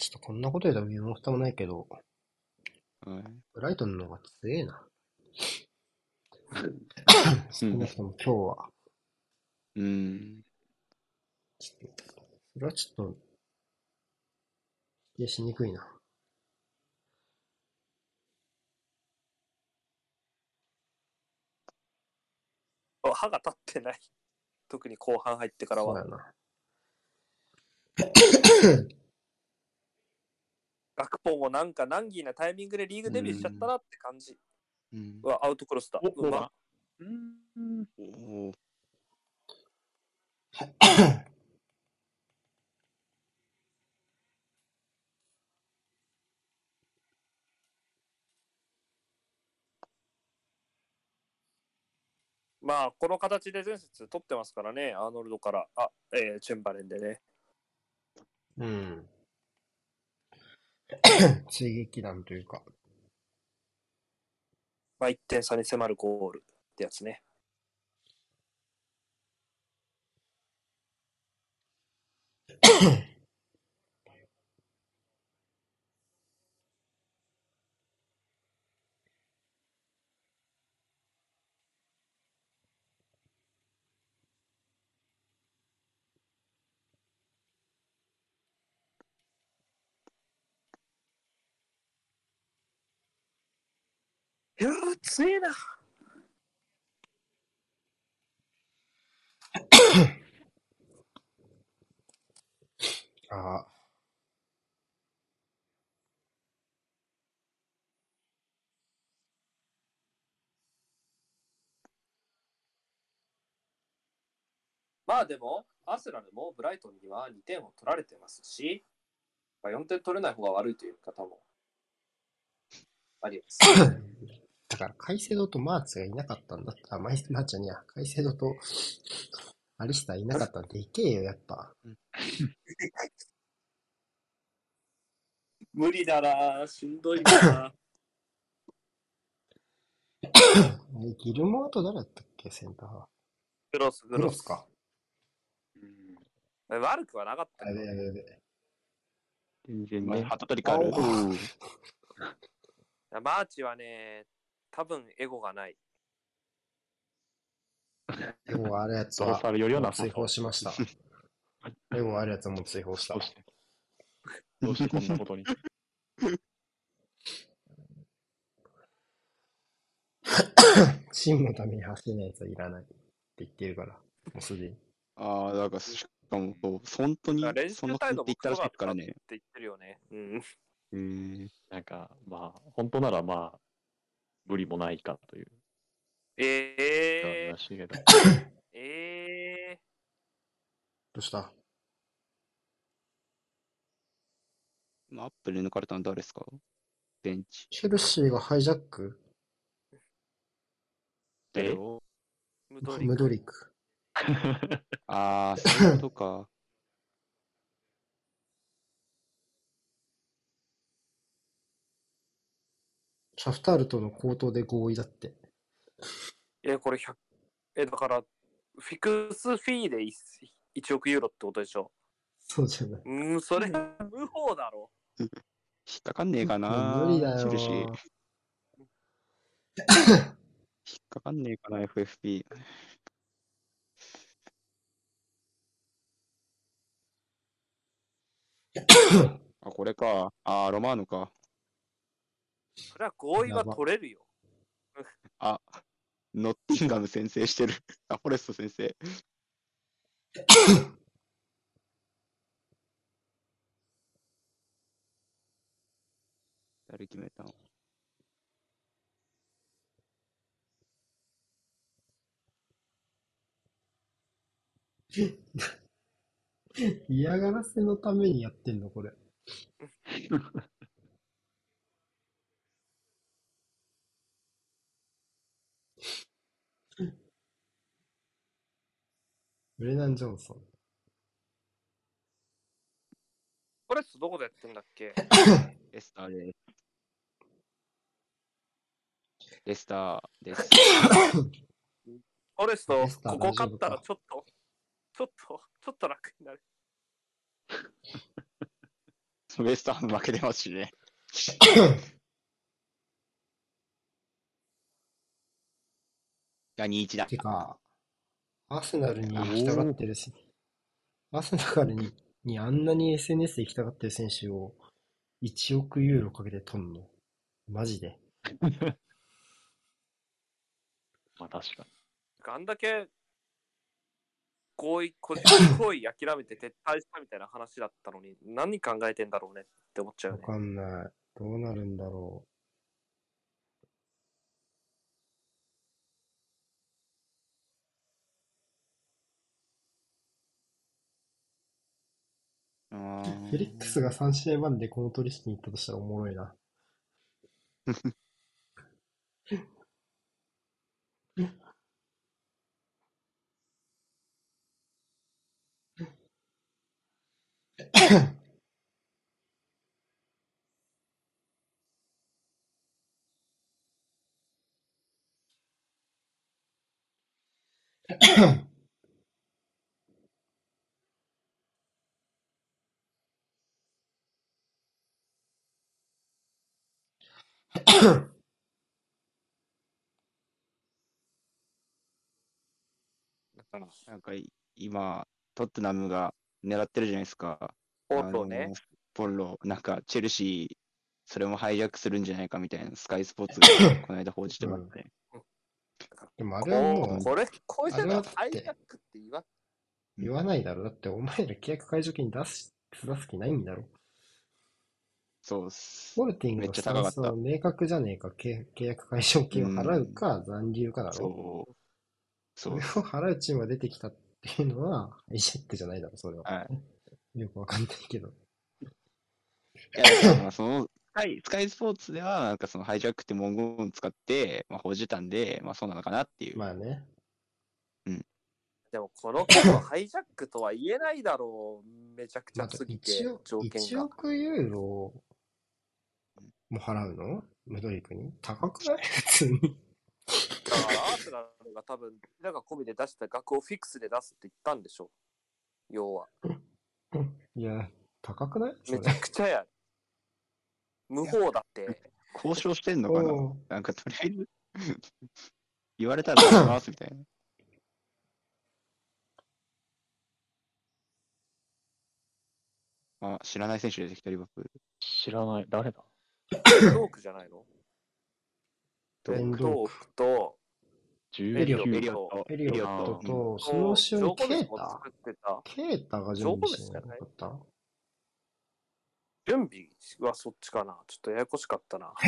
ちょっとこんなこと言うと身も蓋もないけど、はいブライトンの方が強えな。少なくとも今日は。うん。それはちょっと、否定しにくいな。歯が立ってない。特に後半入ってからはそうや。な。学ポンをなんか難儀なタイミングでリーグデビューしちゃったなって感じ。うんうわ、アウトクロスだ。おうま。うん。おーまあ、この形で前節取ってますからね、アーノルドから、あ、えーチェンバレンでね。うん。追撃弾というか。まあ、1点差に迫るゴールってやつね。いやー、強えな。ああ。まあでも、アスラルもブライトンには2点を取られてますし、まあ、4点取れない方が悪いという方もあります。だから、カイセドとマーツがいなかったんだった。あ、マイマーチャにや、カイセドとアリスターいなかったんで、いけよ、やっぱ。無理だな、しんどいな。えギルモアと誰だったっけ、センターは？グロス、グロスグロス。か。悪くはなかったやけどべやべやべ。まあ全然ね。ハットトリックある。おーいやマーチはね、多分エゴがない。エゴがあるやつは、サルよりはなさそう放出しました。エゴがあるやつはもう追放したどう。してどうしてこんなことに。チームのために走れないやつはいらないって言ってるから、もうすでに。ああ、だから、しかも、そう本当にだから練、そんな習態度も感じで言ったらしいだったってですからね。言ってるよね。うん。うん。なんか、まあ、本当ならまあ、無理もないかという。えー、話けど。えどうした？今、アップル抜かれたの誰ですか？ベンチ。チェルシーがハイジャック？えを？ー、ムドリムドリク。ああ、そういうことか。シャフタールとの口頭で合意だって。え、これ100、え、だから、フィクスフィーで 1, 1億ユーロってことでしょ？そうじゃない。うん、それ、無法だろ。引っかかんねえかな無理だ。よ。引っかかんねえかな、FFP。あ、これか。あー、ロマーノか。それは合意は取れるよ。あ、ノッティンガム先生してる。あ、フォレスト先生。誰決めたの 嫌がらせのためにやってんの、これ。ブレナン・ジョンソン。これどこでやってんだっけ？レスターです。レスターです。フォレストここ勝ったらちょっと、ちょっと、ちょっと楽になる。レスターも負けてますしね。いや、2-1だ。てか、アーセナルに行きたがってるし、アーセナルににあんなに SNS で行きたがってる選手を1億ユーロかけて取んの？マジで。まあ確かに。あんだけ？合意、個人行為諦めて撤退したみたいな話だったのに、何考えてんだろうねって思っちゃうよね。わかんない。どうなるんだろうフェリックスが3試合番でこの取引に行ったとしたらおもろいな。だからなんかい今、トッテナムが狙ってるじゃないですか。ポロねあの。ポロ、なんかチェルシー、それもハイジャックするんじゃないかみたいな、スカイスポーツが この間報じてますね。でもあれはもうここれ、こういうのあれはだってハイジャックって言わ言わないだろ。だってお前ら契約解除金出す、出す気ないんだろ。そうっすフォ。ルティングめっのスちゃ高かったタンスは明確じゃねえか。契契約解消金を払うか、残留かだろ。そう。それを。払うチームが出てきたっていうのは、ハイジャックじゃないだろ、それは。はよくわかんないけど。いや、その、スカイスカイスポーツでは、なんかそのハイジャックって文言を使って、まあ、報じたんで、まあそうなのかなっていう。まあね。でもこの頃 ハイジャックとは言えないだろう。めちゃくちまあ、ゃすぎて1億条件1が。億ユーロも払うの？ムドリクに？高くない？普通に。だからアーセナルが多分、なんか込みで出した額をフィックスで出すって言ったんでしょ。要は。いや、高くない？めちゃくちゃや。無法だって。交渉してんのかな？なんかとりあえず、言われたら出しますみたいな。あ、知らない選手出てきた、リバプール。知らない。誰だ？トークじゃないの？ベントドーークと、19エリオットエリオット。エリオットうんと、その後ろにケータ作ってた。ケータが準備してなかった準備はそっちかな？ちょっとややこしかったな。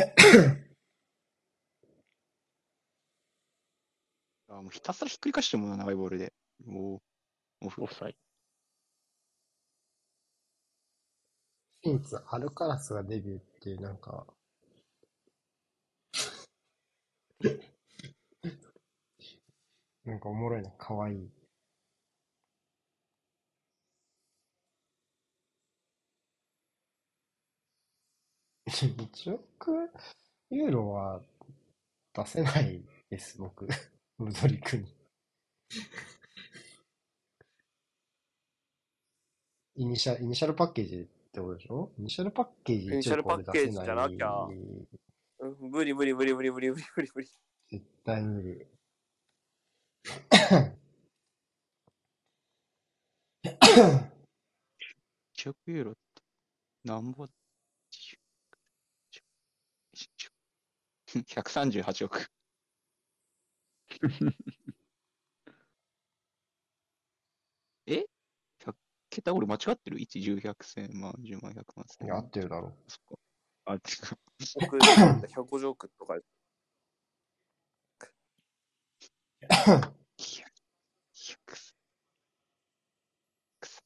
あもうひたすらひっくり返しても長いボールで。もう、オフオ。フサイフィンツ、アルカラスがデビューっていう、なんか、なんかおもろいな、かわいい。1億ユーロは出せないです、僕。ムドリクに。イニシャル、イニシャルパッケージってことでしょ？イニシャルパッケージイニシャルパッケージじゃなきゃ絶うん無理無理無理無理無理無理無理無理。対無理。1億ユーロって、なんぼ、138億。え ?100 桁俺間違ってる ?1、10、100、1000万、10万、100万、1000いや、合万っ。てるだろそっか。あ、違う。億、150億とか。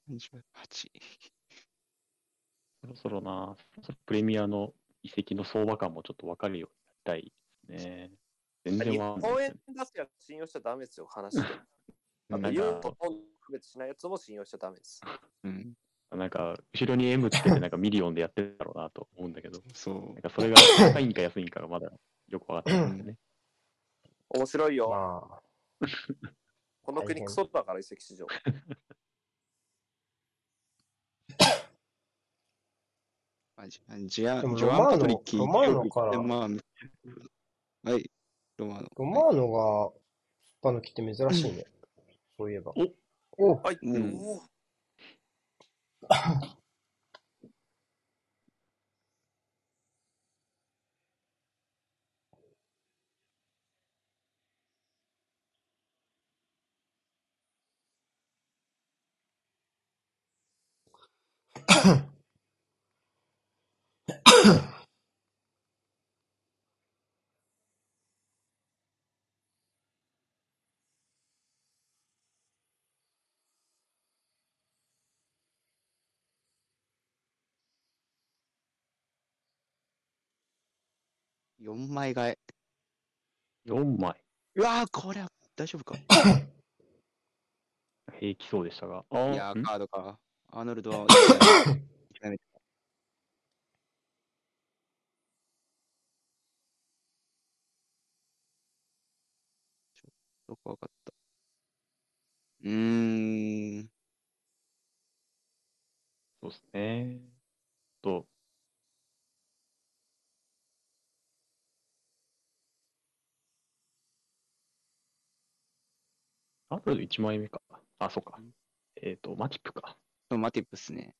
138。そろそろな、そろそろプレミアの移籍の相場感もちょっと分かるようになりたいですね。全然日わかんない本円で出すやつ信用しちゃダメですよ、話して。あと、なんかユーロとポンド区別しないやつも信用しちゃダメです。うん。なんか、後ろに M つけてなんかミリオンでやってるだろうなと思うんだけど、そうなん。かそれが高いんか安いんかがまだよく分かってないんですね。面白いうよ。まあ、この国クソだから移籍市場。あじジアジョアン・パトリッキーロマーノロマーノから1億1000万はい、ロマーノ。ロマーノがスパ抜きって珍しいね。そういえば。おおはい。うん 4枚替え。4枚、うわー、これは大丈夫か。平気そうでしたが。あいやー、ん？カードか。アーノルドは、かった。うーん。そうですね。と、アプロ1枚目か。あ、そうか。えっ、と、マティップか。そうマティップっすね。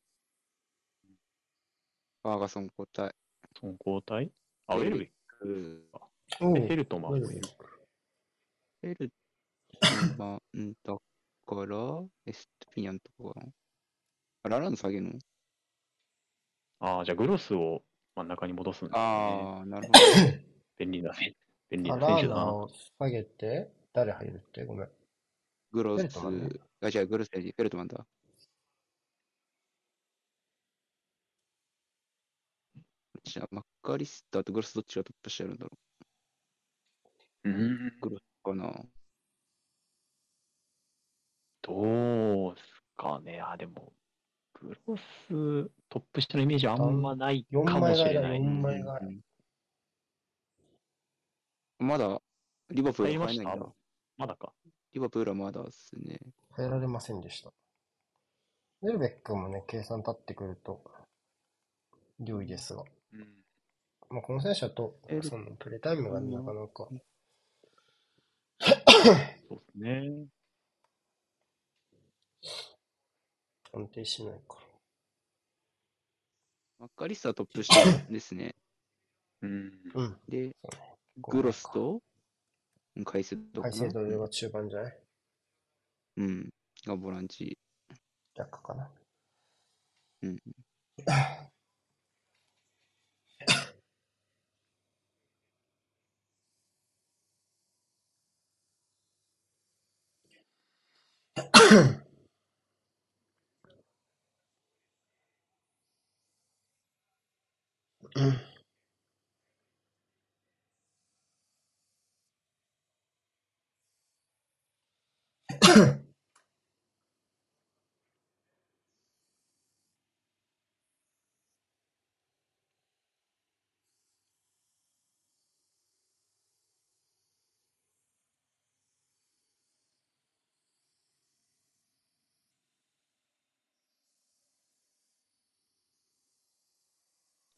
ファーガソン交代？その交代あ、ウェルベック。おうえヘルトマンもいる。ヘルマンだから、エストピニャンとかかな。あラランド下げるの？ああ、じゃあグロスを真ん中に戻すんですね。ああ、なるほど。便利な選便利な選手だな。下げて、誰入るって？ごめん。グロスね、あ、違う、グロスじゃフェルトマンだ。じゃあ、マッカリスターとグロスどっちがトップしてやるんだろうん。うグロスかな。どうすかね。あ、でも、グロストップ下のイメージあんまない4かもしれない。4枚替え。うんまだ、リバプール入ないんだ。まだか。リバプールはまだっすね。変えられませんでした。ウェルベックもね、計算立ってくると、良いですが。うん。まあ、この選手だとそのプレータイムがなかなか、そうですね。安定しないから。マッカリスタートップ下ですね。うん。うん。で、グロスと、うんカイセドかな改正度が中盤じゃない？うん。がボランチ。逆かな。うん。う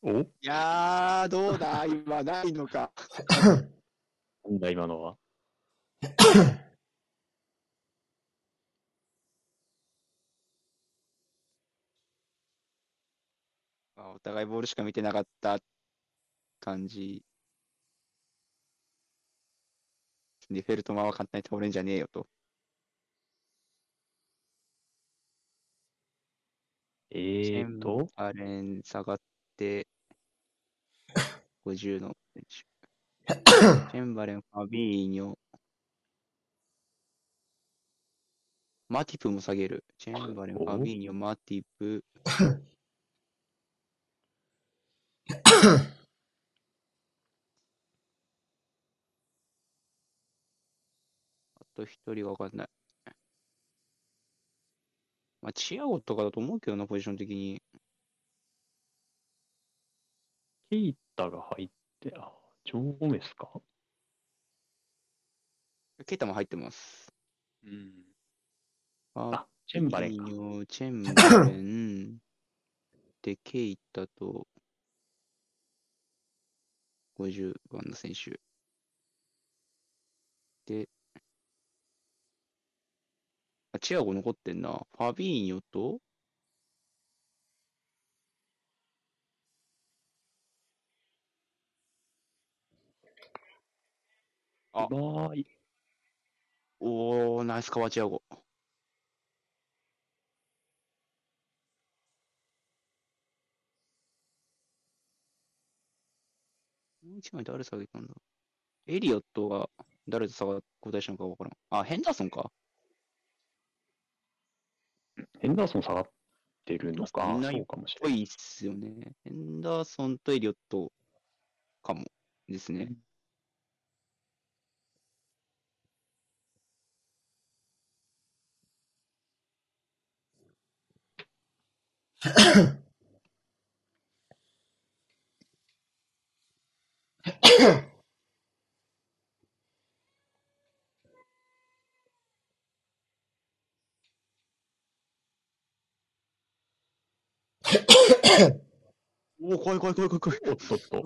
お？いやー、どうだ、今、ないのか。なんだ、今のは？あお互いボールしか見てなかった感じ。で、フェルトマンは簡単に倒れんじゃねえよと。えーと、バレン下がって、50の選手。チェンバレン、ファビーニョ。マティプも下げる。チェンバレン、フおァビーニョ、マティプ。あと一人がわかんない。まあ、チアゴとかだと思うけどな、ポジション的に。ケイタが入って、あ、ジョー・ゴメスか？ケイタも入ってます。うん。ああ、チェンバレンチェンバレン。で、ケイタと、50番の選手。で、あ、チアゴ残ってんな。ファビーニョと、あ。おー、ナイスカワチアゴ。もう一枚誰下げたんだ？エリオットが誰と下が交代したのかわからん。あ、ヘンダーソンかヘンダーソン下がってるのか？いないそうかもしれない。ぽいっすよね。ヘンダーソンとエリオットかもですね。おお、怖い怖い怖い怖い怖い。おっとっと。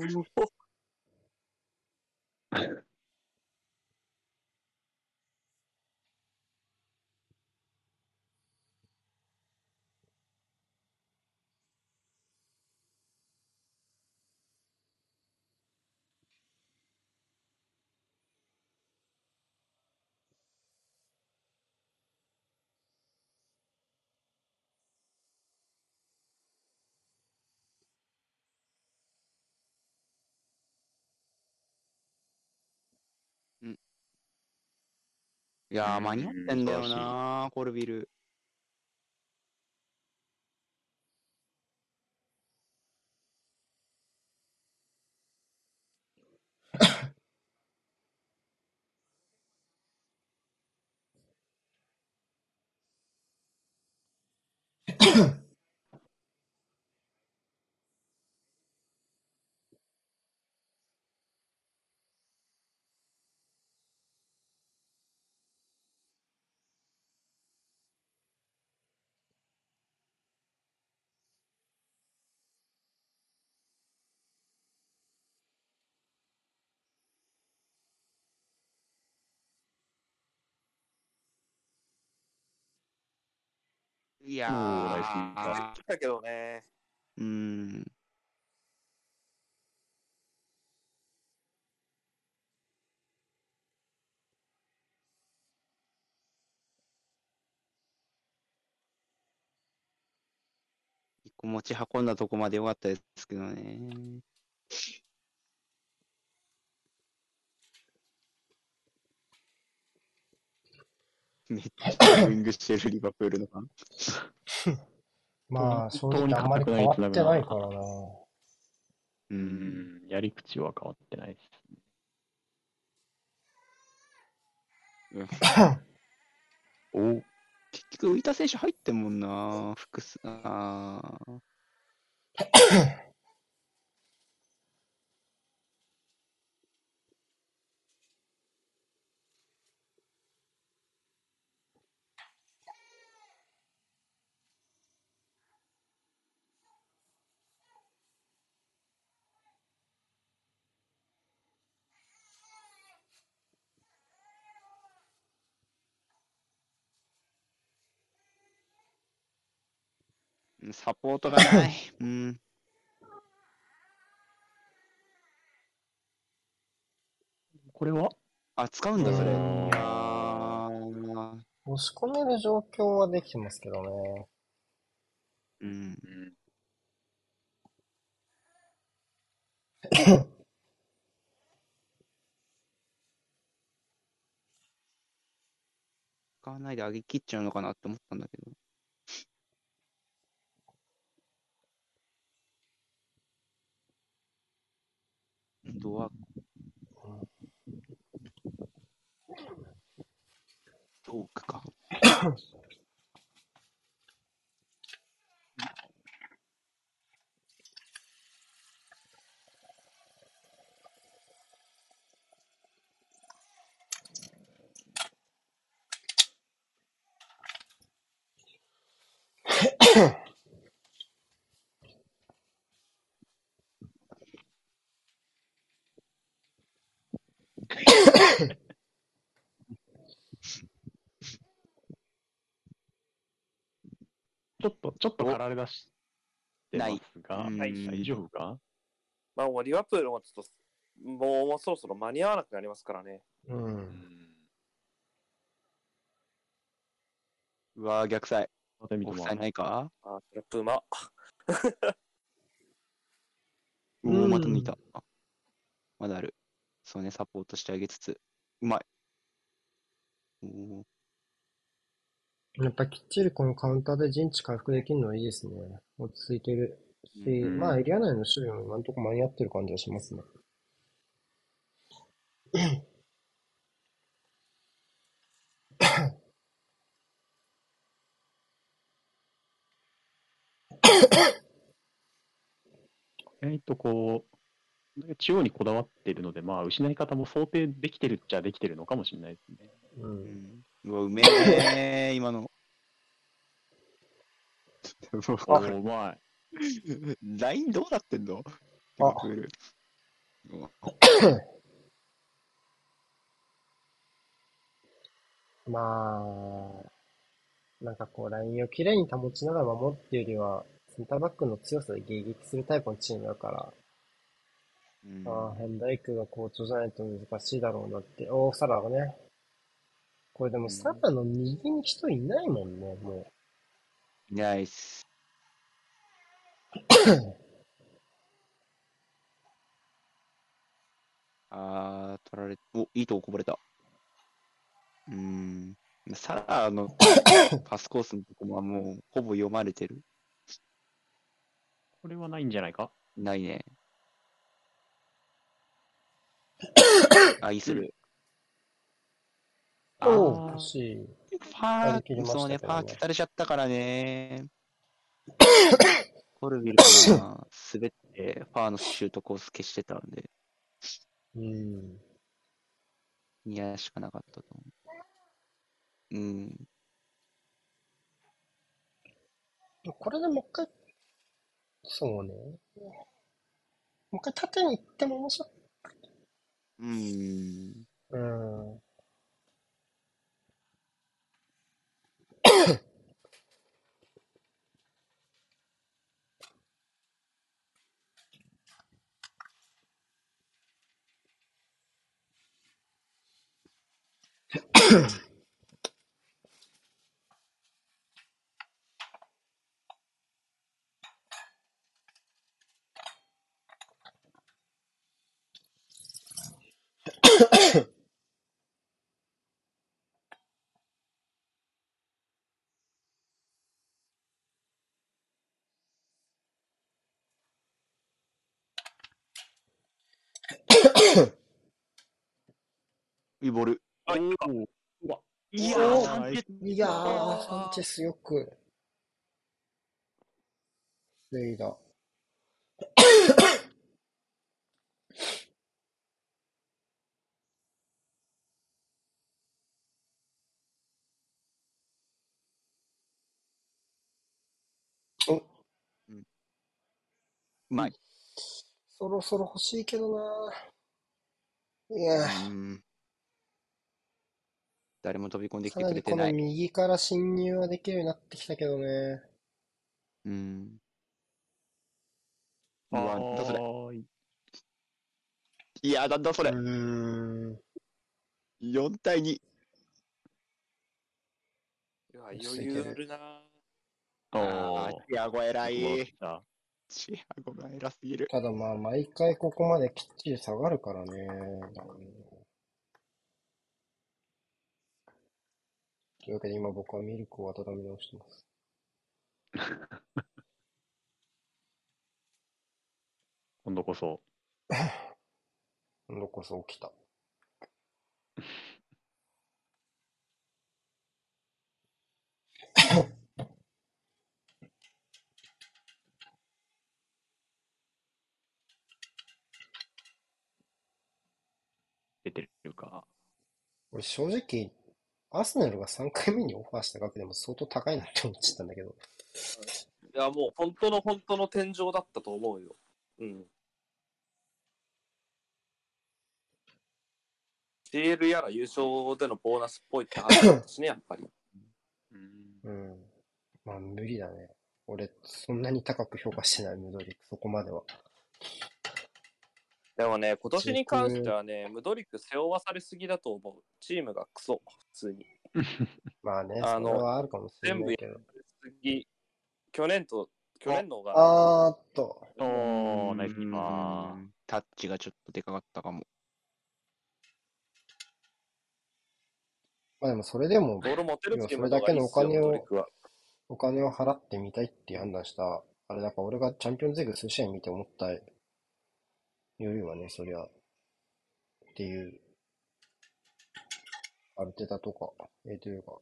いやー、間に合ってんだよなー、コルビル。いやおー来、たけどね。うーん。一個持ち運んだとこまでよかったですけどね。めっちゃウイングしてるリバプールのファン。まあ、正直あんまり変わってないからな。う。うんん、やり口は変わってないです。お結局浮いた選手入ってんもんな。複数。あ ーサポートがない。うん。これは？あ、使うんだ、それ。いうんやー押し込める状況はできてますけどね。うん。うん。使わないで上げ切っちゃうのかなって思ったんだけど。ドア。ドークか。ちょっと、駆られ出してますが、大丈夫か？まあ、もうリバプールもちょっと、もうもうそろそろ間に合わなくなりますからね。う。うんん。うわー、逆サイ。オフサイないか？あ、トラップうま。おまた抜いた。あまだある。そうね、サポートしてあげつつ。うまい。おーやっぱきっちりこのカウンターで陣地回復できるのはいいですね。落ち着いてるし、うんまあエリア内の守備も今のところ間に合ってる感じはしますね。意外とこう、中央にこだわってるので、まあ、失い方も想定できてるっちゃできてるのかもしれないですね。う。うんんうわ、うめえ、今の。うまい。ラインどうなってんの？あ まあ、なんかこうラインをきれいに保ちながら守っていうよりは、センターバックの強さで迎撃するタイプのチームだから、うんああ、ヘンダイクが好調じゃないと難しいだろうなって。おー、サラがね。これでもサラの右に人いないもんね、もいないっす。あー、取られ、お、いいとここぼれた。うーん。サラの パスコースのとこはもうほぼ読まれてる。これはないんじゃないか？ないね。あ、いいする。う。おー、あー欲しい。ファやりきりー、ましたそうね、けどねファー消されちゃったからね。コルビルが滑って、ファーのシュートコース消してたんで、うん。ニアしかなかったと思う。うん。これでもう一回、そうね。もう一回縦に行っても面白い。うん。うん。イボル。あ、い。うわいやおーー、サンチェいやー、サンチェスよく、防いだ。うまい。そろそろ欲しいけどな。いやー、うん。誰も飛び込んできかなりこのてくれてない。右から侵入はできるようになってきたけどね。うん。うわ、なんだそれ。い。いや、なんだそうれ。ーん。4対2。いや、余裕あるな。おあー、ーチアゴ偉い。チアゴが偉すぎる。ただまあ、毎回ここまできっちり下がるからね。というわけで今僕はミルクを温め直してます。今度こそ。今度こそ起きた。出てるか。俺正直、アスナルが3回目にオファーした額でも相当高いなって思っちゃったんだけど。いや、もう本当の本当の天井だったと思うよ。うん。CL やら優勝でのボーナスっぽいって話だったしね、やっぱり。うん。うん。まあ無理だね。俺、そんなに高く評価してない、ムドリック、そこまでは。でもね、今年に関してはね、ムドリック背負わされすぎだと思う。チームがクソ、普通に。まあね、あのそれはあるかもしれないけど。次、去年と、去年の方が、あーっと、おー、ナイスキーうパー。んタッチがちょっとでかかったかも。まあでもそれでもボール持てるチームそれだけのお金をムドリックはお金を払ってみたいって判断した、あれだから俺がチャンピオンズリーグ数試合見て思ったよりはね、そりゃ、っていう、アルテタとか、えーというか、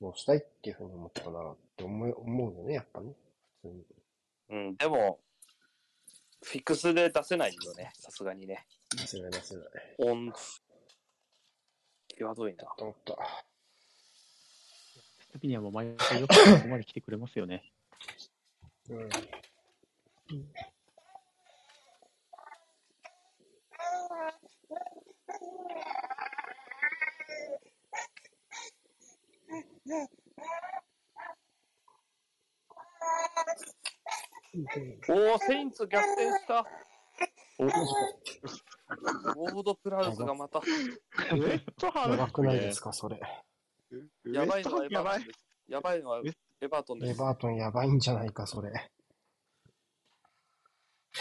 そうしたいっていうふうに思ったなって思い思うよね、やっぱね、普通に。うん、でも、フィックスで出せないよね、さすがにね。すないすない。オン、際どいな。と思った。スピニアも毎回よくここまで来てくれますよね。うん。おー、セインツ逆転した。お、ウォードプラウズがまた、めっちゃやばくないですか、それ。やばいのはエやばいバートン。です。やばいのはえ？エバートンです。レバートンやばいんじゃないか、それ。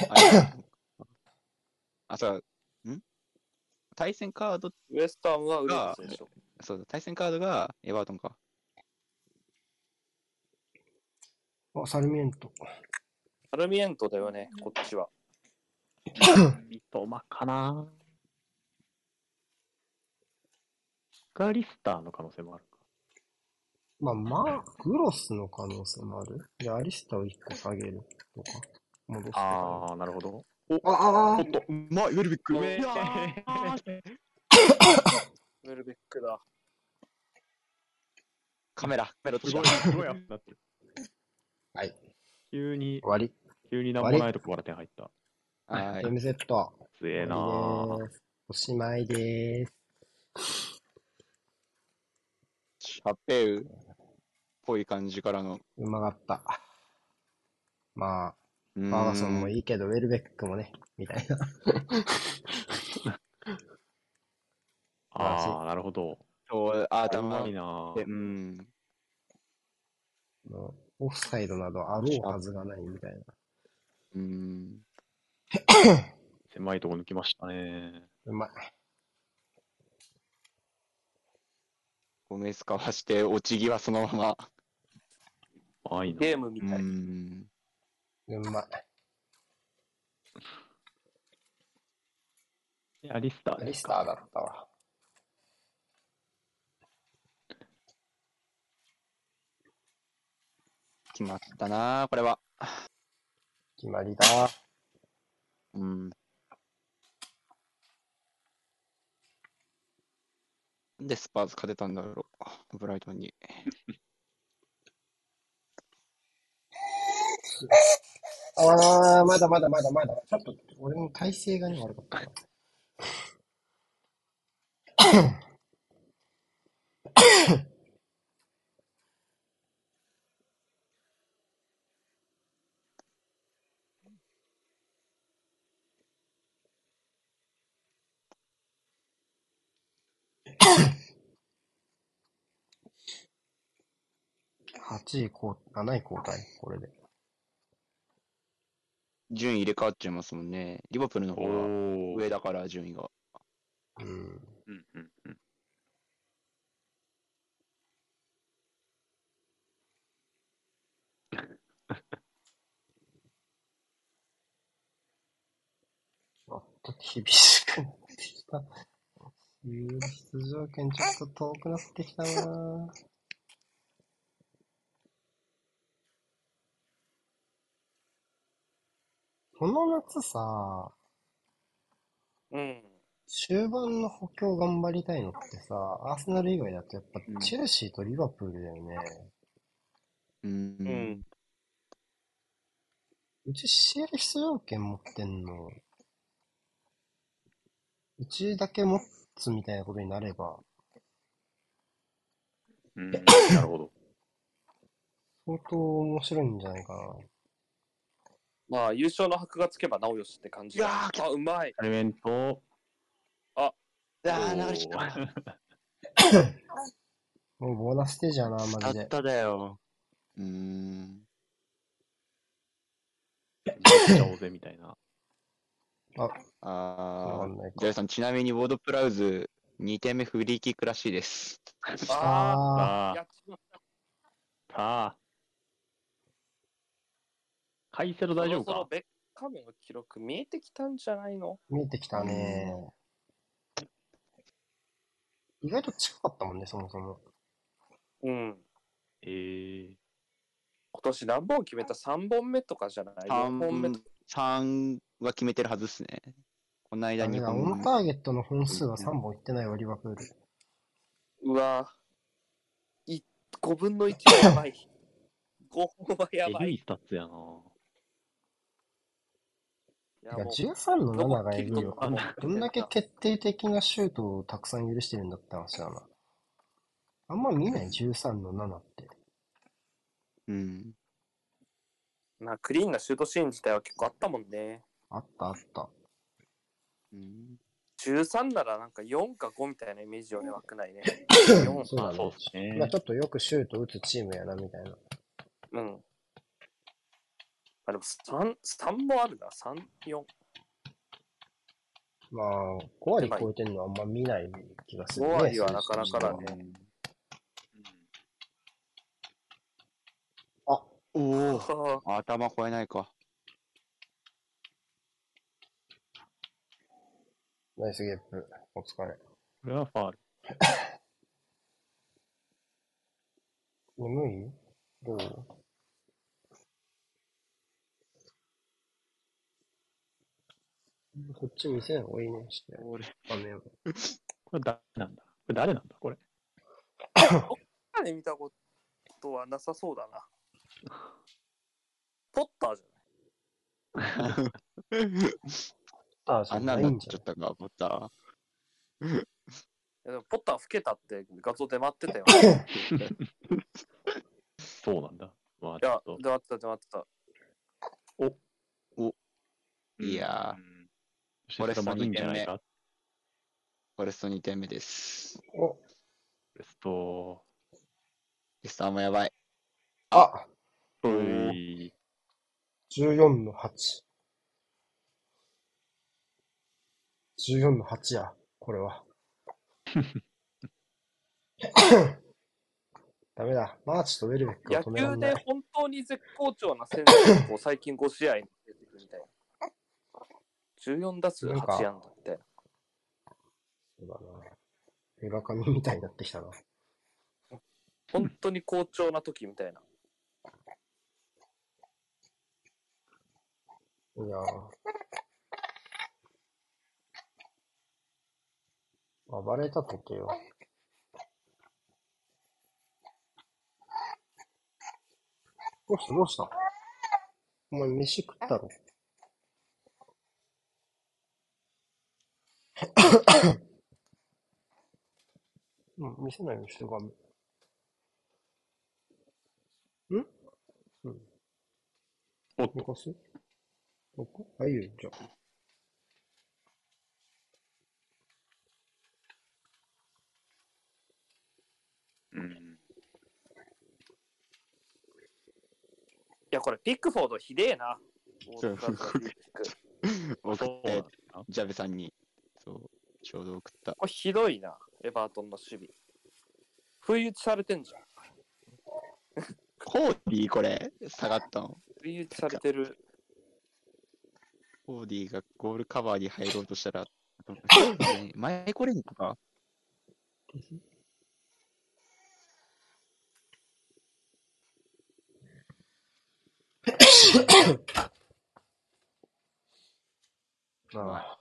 ああ、そうだ。ん対戦カード、ウエスタンはウルフ選手。そうだ、対戦カードがエバートンか。あ、サルミエント。サルミエントだよね、こっちは。ミトマかなガリスターの可能性もあるか。まあ、まあ、グロスの可能性もある。で、アリスタを1個下げるとか、戻すとか。あー、なるほど。あ、ああおっと、うまい、ウェルビック。ウェルベックだ。カメラ、カメラとすごい。すごいなってる。はい。急に、終わり。急になんもないとこから点入った。はい。MZ。強えなぁ終わりです。おしまいでーす。シャペウっぽい感じからの。うまかった。まあ、フファーガソンもいいけど、ウェルベックもね、みたいな。あー、なるほど。そう、う頭まいなうん。オフサイドなどあろうはずがないみたいな。うん。狭いとこ抜きましたね。うまい。ゴメスかわして、落ち際そのまま。うまいゲームみたい。ん。うまい。アリスターアリですか？スターだったわ。決まったなこれは。決まりだ。うん。なんでスパーズ勝てたんだろう、ブライトンに。ああ、まだまだまだまだ。ちょっと、俺の体勢がね、悪かった8位交、7位交代、これで。順位入れ替わっちゃいますもんね。リバプールのお方がー。上だから、順位が。うん。うんうんうん。ちょっと厳しくなってきた。出場権ちょっと遠くなってきたなこの夏さ、うん。終盤の補強頑張りたいのってさ、アーセナル以外だとやっぱうんチェルシーとリバプールだよね。うんん。うち CL 出場権持ってんの。うちだけ持つみたいなことになれば、うん、なるほど。相当面白いんじゃないかな。まあ、優勝の箔がつけばなおよしって感じだ。いやーあ、うまい。エレメント、ああ、流れちゃった。もうボーナスステージやな、マジで。あっただよ。うーん。やっみたいな。あ、わあーかんないかジャイさん、ちなみにウォードプラウズ2点目フリーキックらしいです。あああ、やっちまった。さあ。カイセロ大丈夫か？そろそろベッカムの記録見えてきたんじゃないの？ー、見えてきたね。意外と近かったもんね、そもそも。うん。えー、今年何本決めた ?3 本目とかじゃない ?4 本目とか。3は決めてるはずっすね。この間2ダメだ、オ本ンターゲットの本数は3本いってないわ、リバプール。うわい5分の1はやばい。5本はやばい。えぐいスタッツやな。いやもう13の7がえぐいわ。あのどんだけ決定的なシュートをたくさん許してるんだって話だな。あんま見ない、13の7って。うん。まあ、クリーンなシュートシーン自体は結構あったもんね。あったあった。うん13ならなんか4か5みたいなイメージよね、枠ないね。4そうだね。まあちょっとよくシュート打つチームやな、みたいな。うん。あ、でも3、3もあるな、3、4。まあ、5割超えてるのはあんま見ない気がするね。5割はなかなかだね数字はうんおお、は 頭超えないか。ナイスゲップ。お疲れ。これはファール。眠い？どう？こっち見せない方がいいね、して。俺、画面を。これ誰なんだ？これ誰なんだ？これ。あ、ね、見たことはなさそうだな。ポッターじあ、そあうんない？っないんじゃないちゃったか、ボタゃないでもポッター老けたって画像出回ってたよ。そうなんだ。まあいや。出回ってた、出回ってた。いやーうん。これまずいんじゃないか。フォレスト2点目です。お、レスト。レスターもやばい。あおーい。14の8。14の8や、これは。ダメだ。マーチとウェルベックは野止めら球んない。で本当に絶好調な選手がこう最近5試合に出てくるみたいな。14打数8なんか安打みたいな。そうだな。村上みたいになってきたな。本当に好調な時みたいな。いやー暴れたとけよ。どうしたどうした？お前飯食ったろ見せないようにして画面。ん？うん。おっかす？ここあ、いいよ、じゃあ。うん。や、これ、ピックフォードひでえな。送っジャベさんに、そう、ちょうど送った。これひどいな、エバートンの守備。不意打ちされてんじゃん。コーディーこれ、下がったの。不意打ちされてる。コーディーがゴールカバーに入ろうとしたら、前これんか？ああ、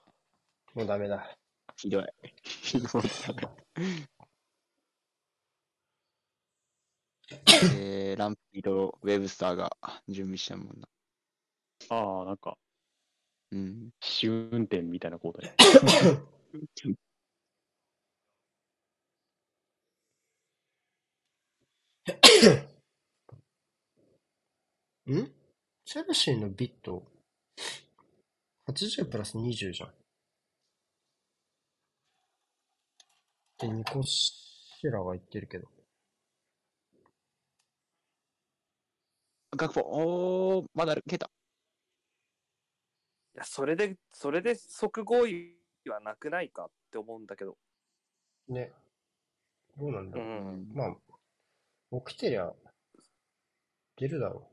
もうダメだ。ひどい。えー、ランピーとウェブスターが準備したもんな。ああ、なんか、うん。試運転みたいなことで。ん？チェルシーのビット、80プラス20じゃん。で、ニコシラが言ってるけど。学校、おー、まだ蹴った。いや、それで、それで即合意はなくないかって思うんだけど。ね。どうなんだうろう。ん。まあ、起きてりゃ、出るだろ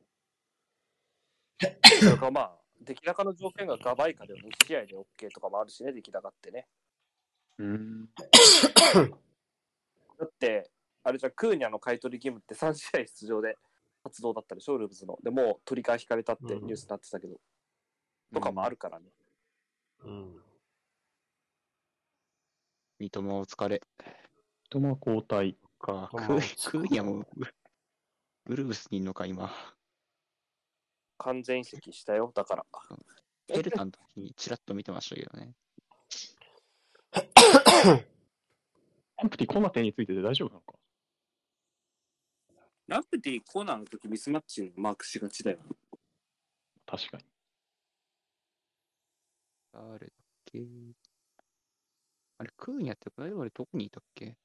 それかまあ、出来高の条件がガバイかで2試合で OK とかもあるしね、出来高ってね。うん。だって、あれじゃんクーニャの買い取り義務って3試合出場で発動だったでしょ、ルーブズの。でもう取り替え引かれたってニュースになってたけど、とかもあるからね。う。うん。三笘お疲れ。トマ交代。か、クーニャも、ウルブスにいんのか、今。完全移籍したよ、だから。ケルタの時にチラッと見てましたけどね。アンプティコナテについてで大丈夫なのか？ラプティコーナーの時ミスマッチのマークしがちだよ。確かに。誰だっけ？あれ、クーニャって我々どこにいたっけ？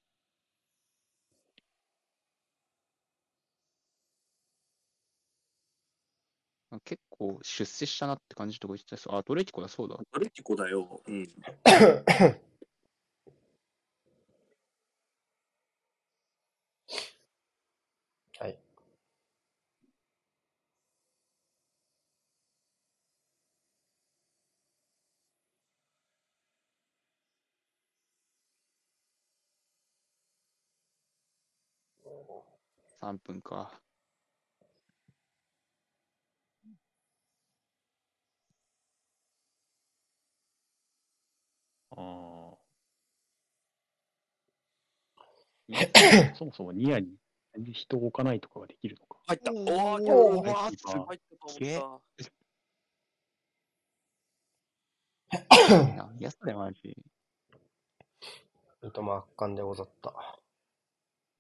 あ結構出世したなって感じとか言ってたそうあ、ドレティコだ、そうだ。ドレティコだよ。うん。3分か。ああ。そもそもニアに人を置かないとかができるのか。入った。おおー、おー入った入ったと思った。なんやそれ、マジ。三笘圧巻でござった。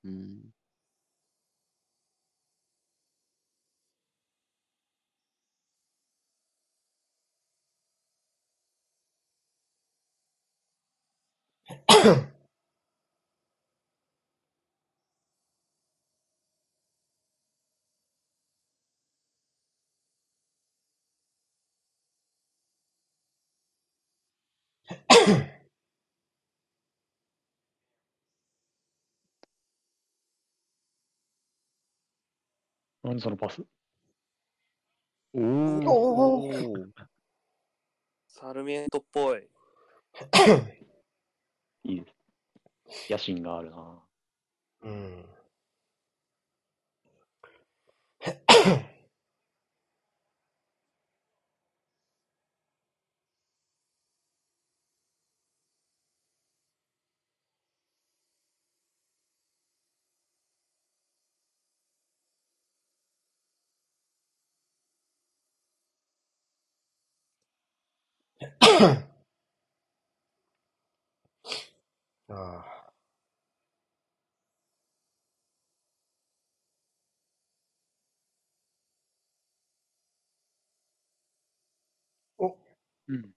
うん。何そのパス？おおおー。サルミエントっぽい。いいです。野心があるな。うん。ああ。お、うん。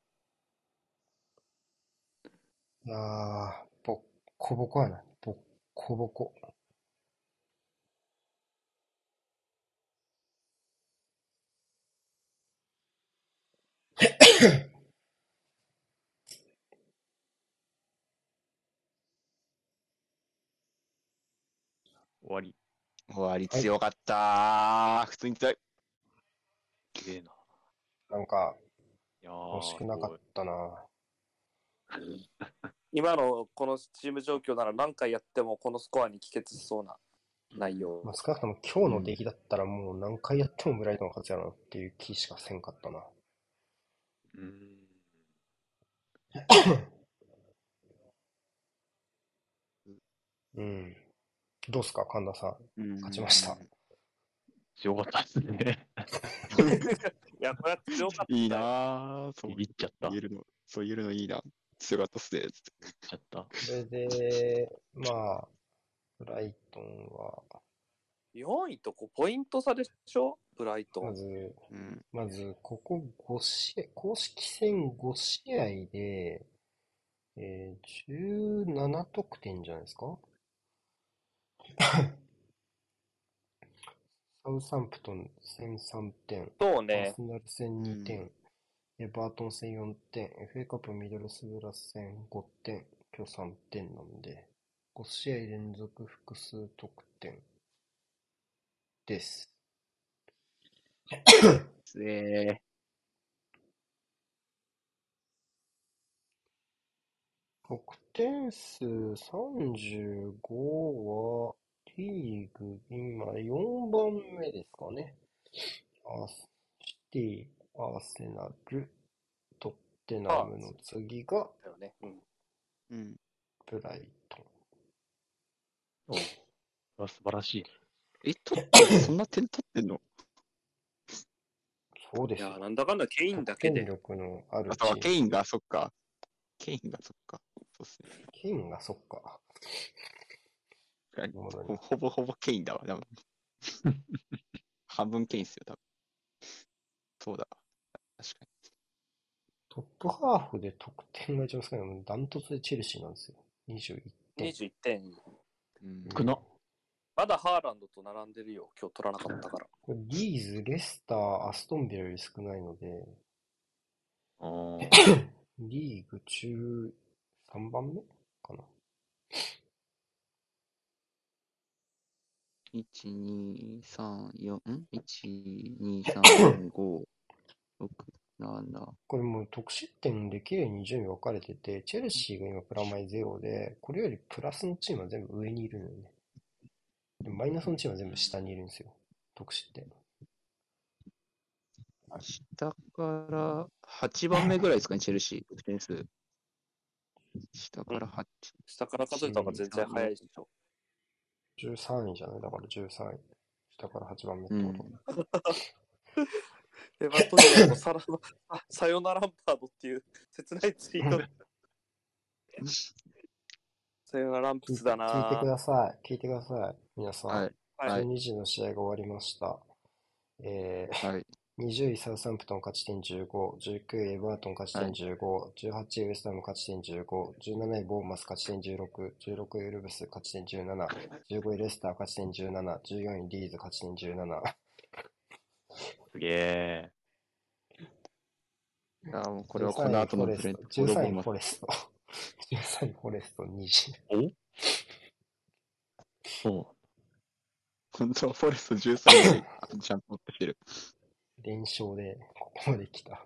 ああ、ぼッコやな。ぼッコ。終わり。終わり強かったー。普通に強い。すげえな。なんか、いやー惜しくなかったな。今のこのチーム状況なら何回やってもこのスコアに帰結しそうな内容。まあ、少なくとも今日の出来だったらもう何回やってもブライトン勝つやろなっていう気しかせんかったな。うーん。うん。どうすか、神田さん。うん勝ちました。強かったですね。いや、これは強かった。いいなー。そうビビっちゃった。言えるの、そう言えるのいいな。強かったっすね。つっちゃった。それで、まあ、ブライトンは、4位と5ポイント差でしょ？ブライトン。まず、うん。まず、ここ5試合、公式戦5試合で、えー、17得点じゃないですか？サウサンプトン戦3点、アそうね。ー。スナル戦2点、エバートン戦4点、FA カップミドルスブラス戦5点、今日3点なんで、5試合連続複数得点。です。すえ得点数35は、リーグ今4番目ですかね。アースシティ、アーセナル、トッテナムの次がだよね。うん。うん。ブライトン。お素晴らしい。え、取ってそんな点取ってんの？そうですよいや、。なんだかんだケインだけで。力のあるあとは。ケインが、そっか。ケインが、そっか。そうっすね。ケインがそっか。ほほほぼほぼケインだわ、多分。半分ケインっすよ、多分。そうだ。確かトップハーフで得点が一番少ないのはダントツでチェルシーなんですよ。21点。21点。に。うん。少な。まだハーランドと並んでるよ。今日取らなかったから。これリーズ、レスター、アストンビラより少ないので、あー リーグ中3番目かな？1、2、3、4、ん ?1、2、3、5、6、7。これもう得失点で綺麗に順位分かれてて、チェルシーが今プラマイゼロで、これよりプラスのチームは全部上にいるのよね。でマイナスのチームは全部下にいるんですよ。得失点。下から8番目ぐらいですかね、チェルシー。得点数。下から8。下から数えた方が全然早いでしょ。13位じゃない？だから13位。下から8番目ってこと。エバートニアのサラあサヨナランパードっていう切ないツイート。サヨナラランプスだな聞いてください。聞いてください。皆さん。はい。はい12時の試合が終わりました。えーはい。20位サウサンプトン勝ち点15、19位エバートン勝ち点15、18位ウエスタム勝ち点15、17位ボーンマス勝ち点16、16位ウルブス勝ち点17、15位レスター勝ち点17、14位リーズ勝ち点17。すげえ。いやもうこれはこの後のプレー13位フォレスト。13位フォレスト20。そう。本当はフォレスト13 位ちゃんと持ってきてる。連勝でここまで来た。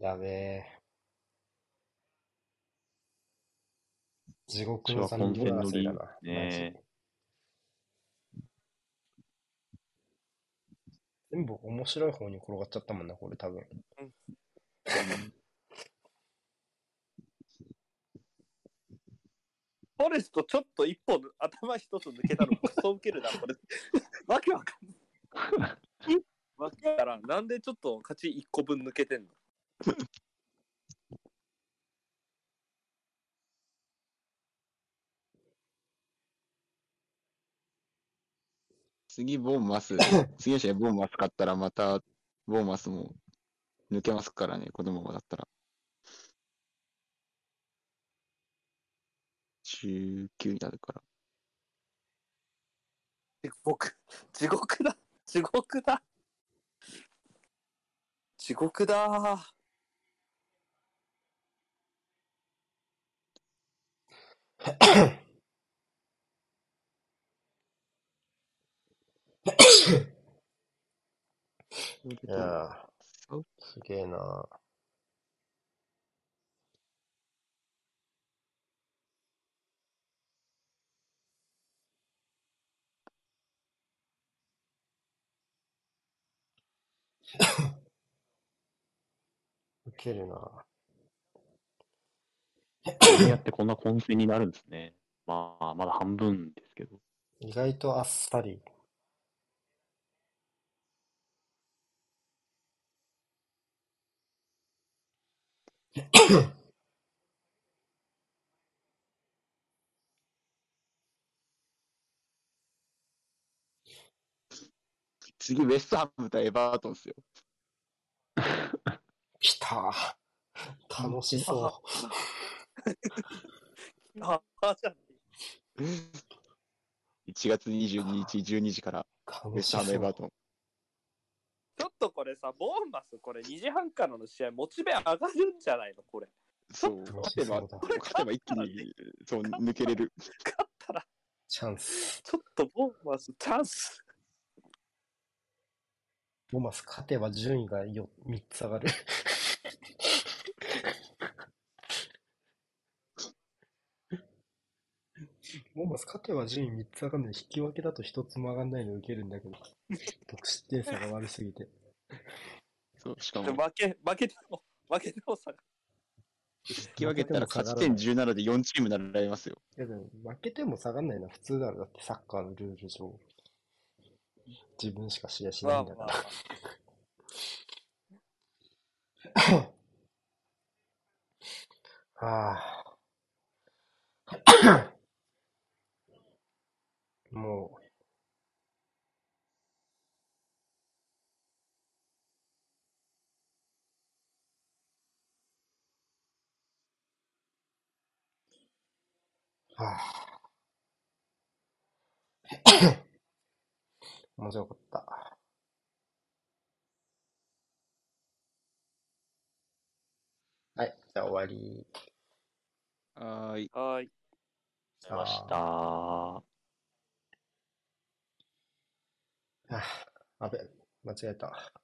やべえ。地獄の残留争いだな。全部面白い方に転がっちゃったもんな、これ多分。フォレストちょっと一本頭一つ抜けたのクソウケるな、これ。わけわかんない。わけわからん。なんでちょっと勝ち1個分抜けてんの？次、ボーンマス、次の試合、ボーンマス勝ったら、また、ボーンマスも抜けますからね、このままだったら。19になるから。地獄、地獄だ、地獄だ。地獄だ。いやー、すげえな。ウケるな。プレミアってこんな混戦になるんですね。まあ、まだ半分ですけど。意外とあっさり。次、ウェストハム対エバートンですよ。きた。楽しそああ、じゃ1月22日12時から、ウェストハム、エバーう。トン。ちょっとこれさ、ボーンマス、これ2時半からの試合、モチベ上がるんじゃないの？これ。そう、楽勝てば、勝てば一気に、そう、抜けれる。勝ったら、チャンス。ちょっとボーンマス、チャンス。ボマス勝てば順位がよ3つ上がる。ボマス勝てば順位3つ上がるのに引き分けだと1つも上がんないの受けるんだけど。得失点差が悪すぎて。そう、しかでも、負け、負けても、負けてもさ、引き分けたら勝ち点17で4チーム並べますよ。いやでも負けても下がんないのは普通だろ。だってサッカーのルール上。自分しか試合しまあないんだかまあら。はあ。もう。はあ。面白かった。はい、じゃあ終わり。はーい。はーい。ありました。ああ、あべ、間違えた。